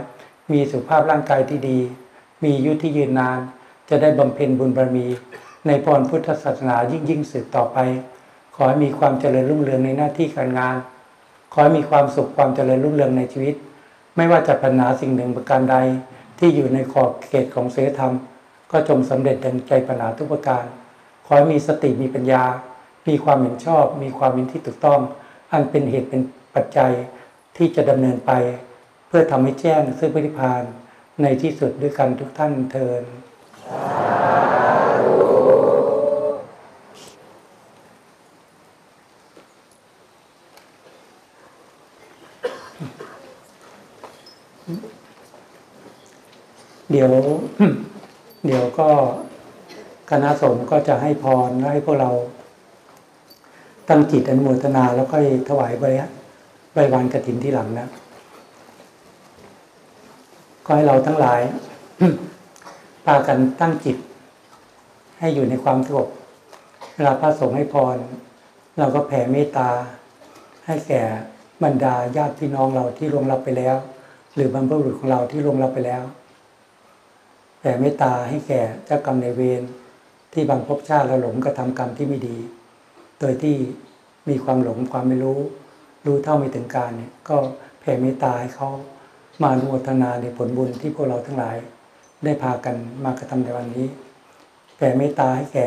มีสุขภาพร่างกายที่ดี มีอายุที่ยืนนาน จะได้บำเพ็ญบุญบารมี ในพรพุทธศาสนายิ่งยิ่งสืบต่อไป ขอให้มีความเจริญรุ่งเรืองในหน้าที่การงาน ขอให้มีความสุขความเจริญรุ่งเรืองในชีวิต ไม่ว่าจะปัญหาสิ่งหนึ่งประการใด ที่อยู่ในขอบเขตของศีลธรรม ก็จงสำเร็จดังใจปัญหาทุกประการ ขอให้มีสติมีปัญญา มีความเห็นชอบ มีความเห็นที่ถูกต้อง อันเป็นเหตุเป็นปัจจัย ที่จะดำเนินไป เพื่อทำให้แจ้งซึ่งปฏิพานในที่สุดด้วยกันทุกท่านเทินเดี๋ยว เดี๋ยวก็คณะสงฆ์ก็จะให้พรและให้พวกเราตั้งจิตอนุโมทนาแล้วค่อยถวายใบ ใบวานกระถินที่หลังนะก็ให้เราทั้งหลายพากันตั้งจิต ให้อยู่ในความสงบเวลาพระสงฆ์ให้พร เราก็แผ่เมตตา ให้แก่บรรดาญาติพี่น้องเราที่ล่วงลับไปแล้ว หรือบรรพบุรุษของเราที่ล่วงลับไปแล้วแผ่เมตตาให้แก่เจ้ากรรมในเวรที่บางภพชาติเราหลงกระทำกรรมที่ไม่ดี โดยที่มีความหลงความไม่รู้ รู้เท่าไม่ถึงการเนี่ยก็แผ่เมตตาให้เขามาอนุโมทนาในผลบุญที่พวกเราทั้งหลาย ได้พากันมากระทำในวันนี้แผ่เมตตาให้แก่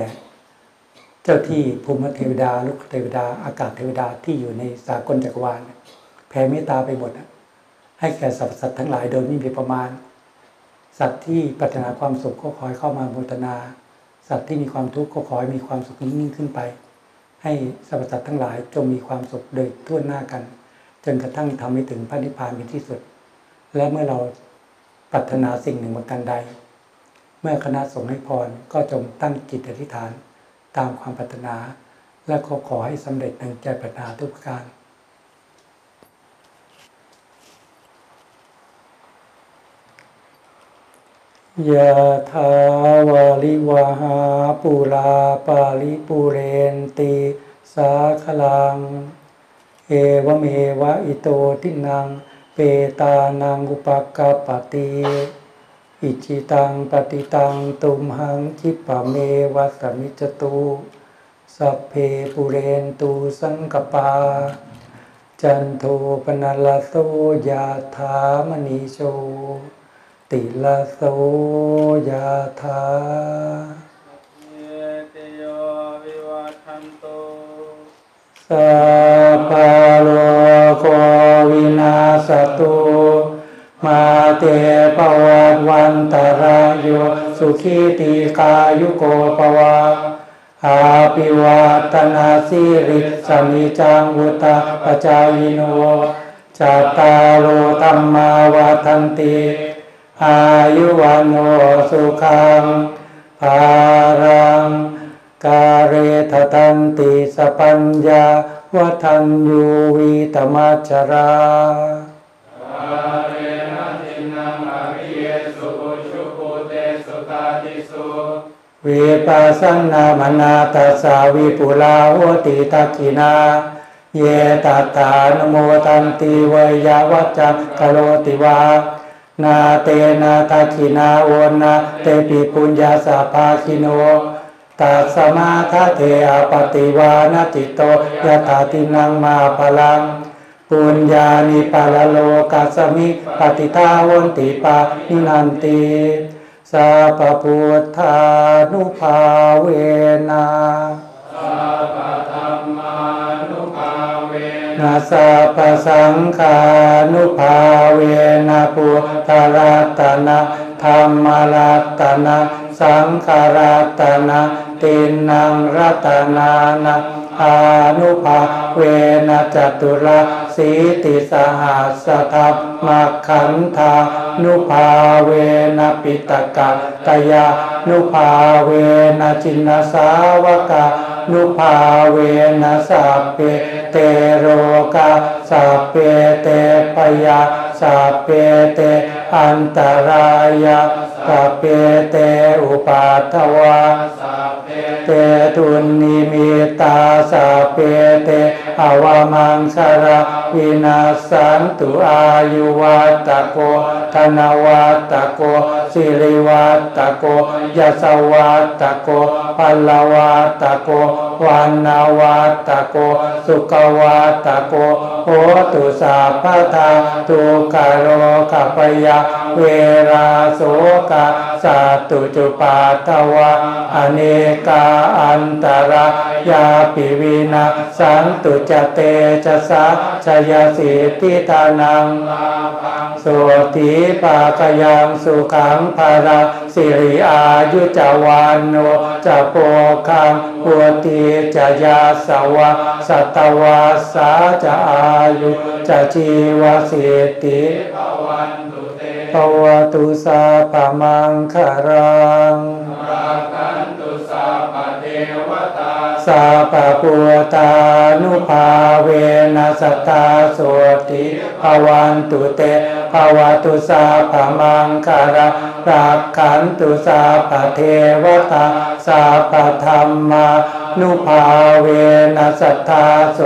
เจ้าที่ภูมิเทวดาลูกเทวดาอากาศเทวดาที่อยู่ในสากลจักรวาลแผ่เมตตาไปหมดให้แก่สรรพสัตว์ทั้งหลายโดยไม่มีประมาณ สัตว์ที่ปรารถนาความสุขก็ขอให้เข้ามาโมทนา สัตว์ที่มีความทุกข์ก็ขอให้มีความสุขยิ่งขึ้นไป ให้สรรพสัตว์ทั้งหลายจงมีความสุขโดยทั่วหน้ากัน จนกระทั่งทำให้ถึงพระนิพพานเป็นที่สุด และเมื่อเราปรารถนาสิ่งหนึ่งประการใด เมื่อคณะสงฆ์ให้พรก็จงตั้งจิตอธิษฐาน ตามความปรารถนา และขอขอให้สำเร็จดังใจปรารถนาทุกประการ ยะถาวาลิวาหาปุราปาลิปุเรนติสาคลัง เอวเมวะอิโตทินัง เปตานังอุปกาปติอิจิตังปฏิตังตุมหังคิปะเมวะสมิจตุสัพเพปุเรนตูสังกปา จันโทปนลโสยาธามณีโช ติลาโสยาธาติโยวิวัฏันโตสัพพะโลโควินาสตุมาเตปวัตวันตรายโยสุขีติกายุโกปวะอาปิวัตนาสิริสมิจังวุตาปจายโนจัตตาโลธรรมาวาทันติ อายุวันโอสุขังภารังกาเรทตันติสปัญญาวัฒนยูวิตมัจจราวิปปะสันนะมะนาตัสสะ วิปุลาโหติทักขิณาเยตัตถะ อะนุโมทันติเวยยาวัจจัง กะโรนติวา นะ เตนะ ทักขิณาโอนาเตปิปุญญัสสะ ภาคิโนตัสมา ทะเท อัปปะฏิวานะจิตโต ยัตถะ ทินนังมะหัปผะลัง ปุญญานิปะระโลกัสมิง ปะติฏฐา โหนติปานินันติสัพพุทธานุภาเวนะ นะสัพสังขานุภาเวนะปุทธรัตนะธรรมรัตนะสังขารัตนะตินังรัตนานะอานุภาเวนะจตุรสีติสะหัสสะธัมมักขันธานุภาเวนะปิฏะกัตตะยานุภาเวนะ ชินะสาวะกา นุภาเวนะสัพเพเตโรคาสัพเพเต ภะยาสัพเพเตอันตะรายา สัพเพเตอุปัททะวาสัพเพเต ทุนิมิตาสัพเพเตอวามังสารวินาสันตุอายุวัตโกธนวัตโกสิริวัตโกยสวัตโกปัลวัตโกวันนาวัตโกสุขวัตโก โหตุสัพพทาตุกาโรกัปยะเวราโสกะสัตุจุปาทวะอเนกาอันตรายาปิวินาสันตุจเตจะสะชยสิทธิทานัง ลาภังสุติปากยังสุขังภาราสิริอายุจาวานโนจะโปคังปุติจะยาสวะสัตวาสาจะอายุจะชีวสิทธิภวันตุเตภวตุสาปมังคารังราคันตุสัพพเทวตา สาปะปุตานุภาเวนัสตาโสติภวันตุเตภวตุสาปะมังคารารักขันตุสาปเทวตาสาปธรรมานุภาเวนัสตาโส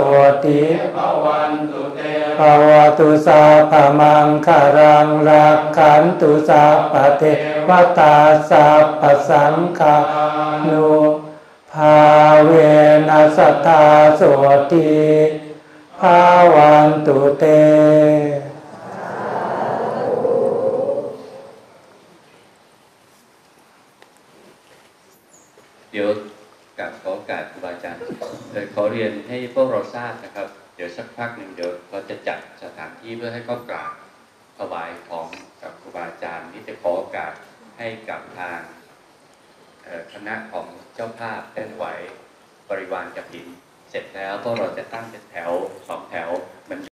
ติภวันตุเตภวตุสาปะมังคารังรักขันตุสาปเทวตาสาปสังฆานุ ภาเวนัสตาโสติภาวันตุเต เดี๋ยวกับขอโอกาสครูบาอาจารย์เอ่อขอเรียนให้พวกเราทราบนะครับ เดี๋ยวสักพักหนึ่งเดี๋ยวเราจะจัดสถานที่เพื่อให้เขากราบถวายของกับครูบาอาจารย์ที่จะขอโอกาสให้กับทางคณะของ เจ้าภาพเต้นไหวบริวารกระถิน เสร็จแล้วก็เราจะตั้งเป็นแถวสองแถวมืน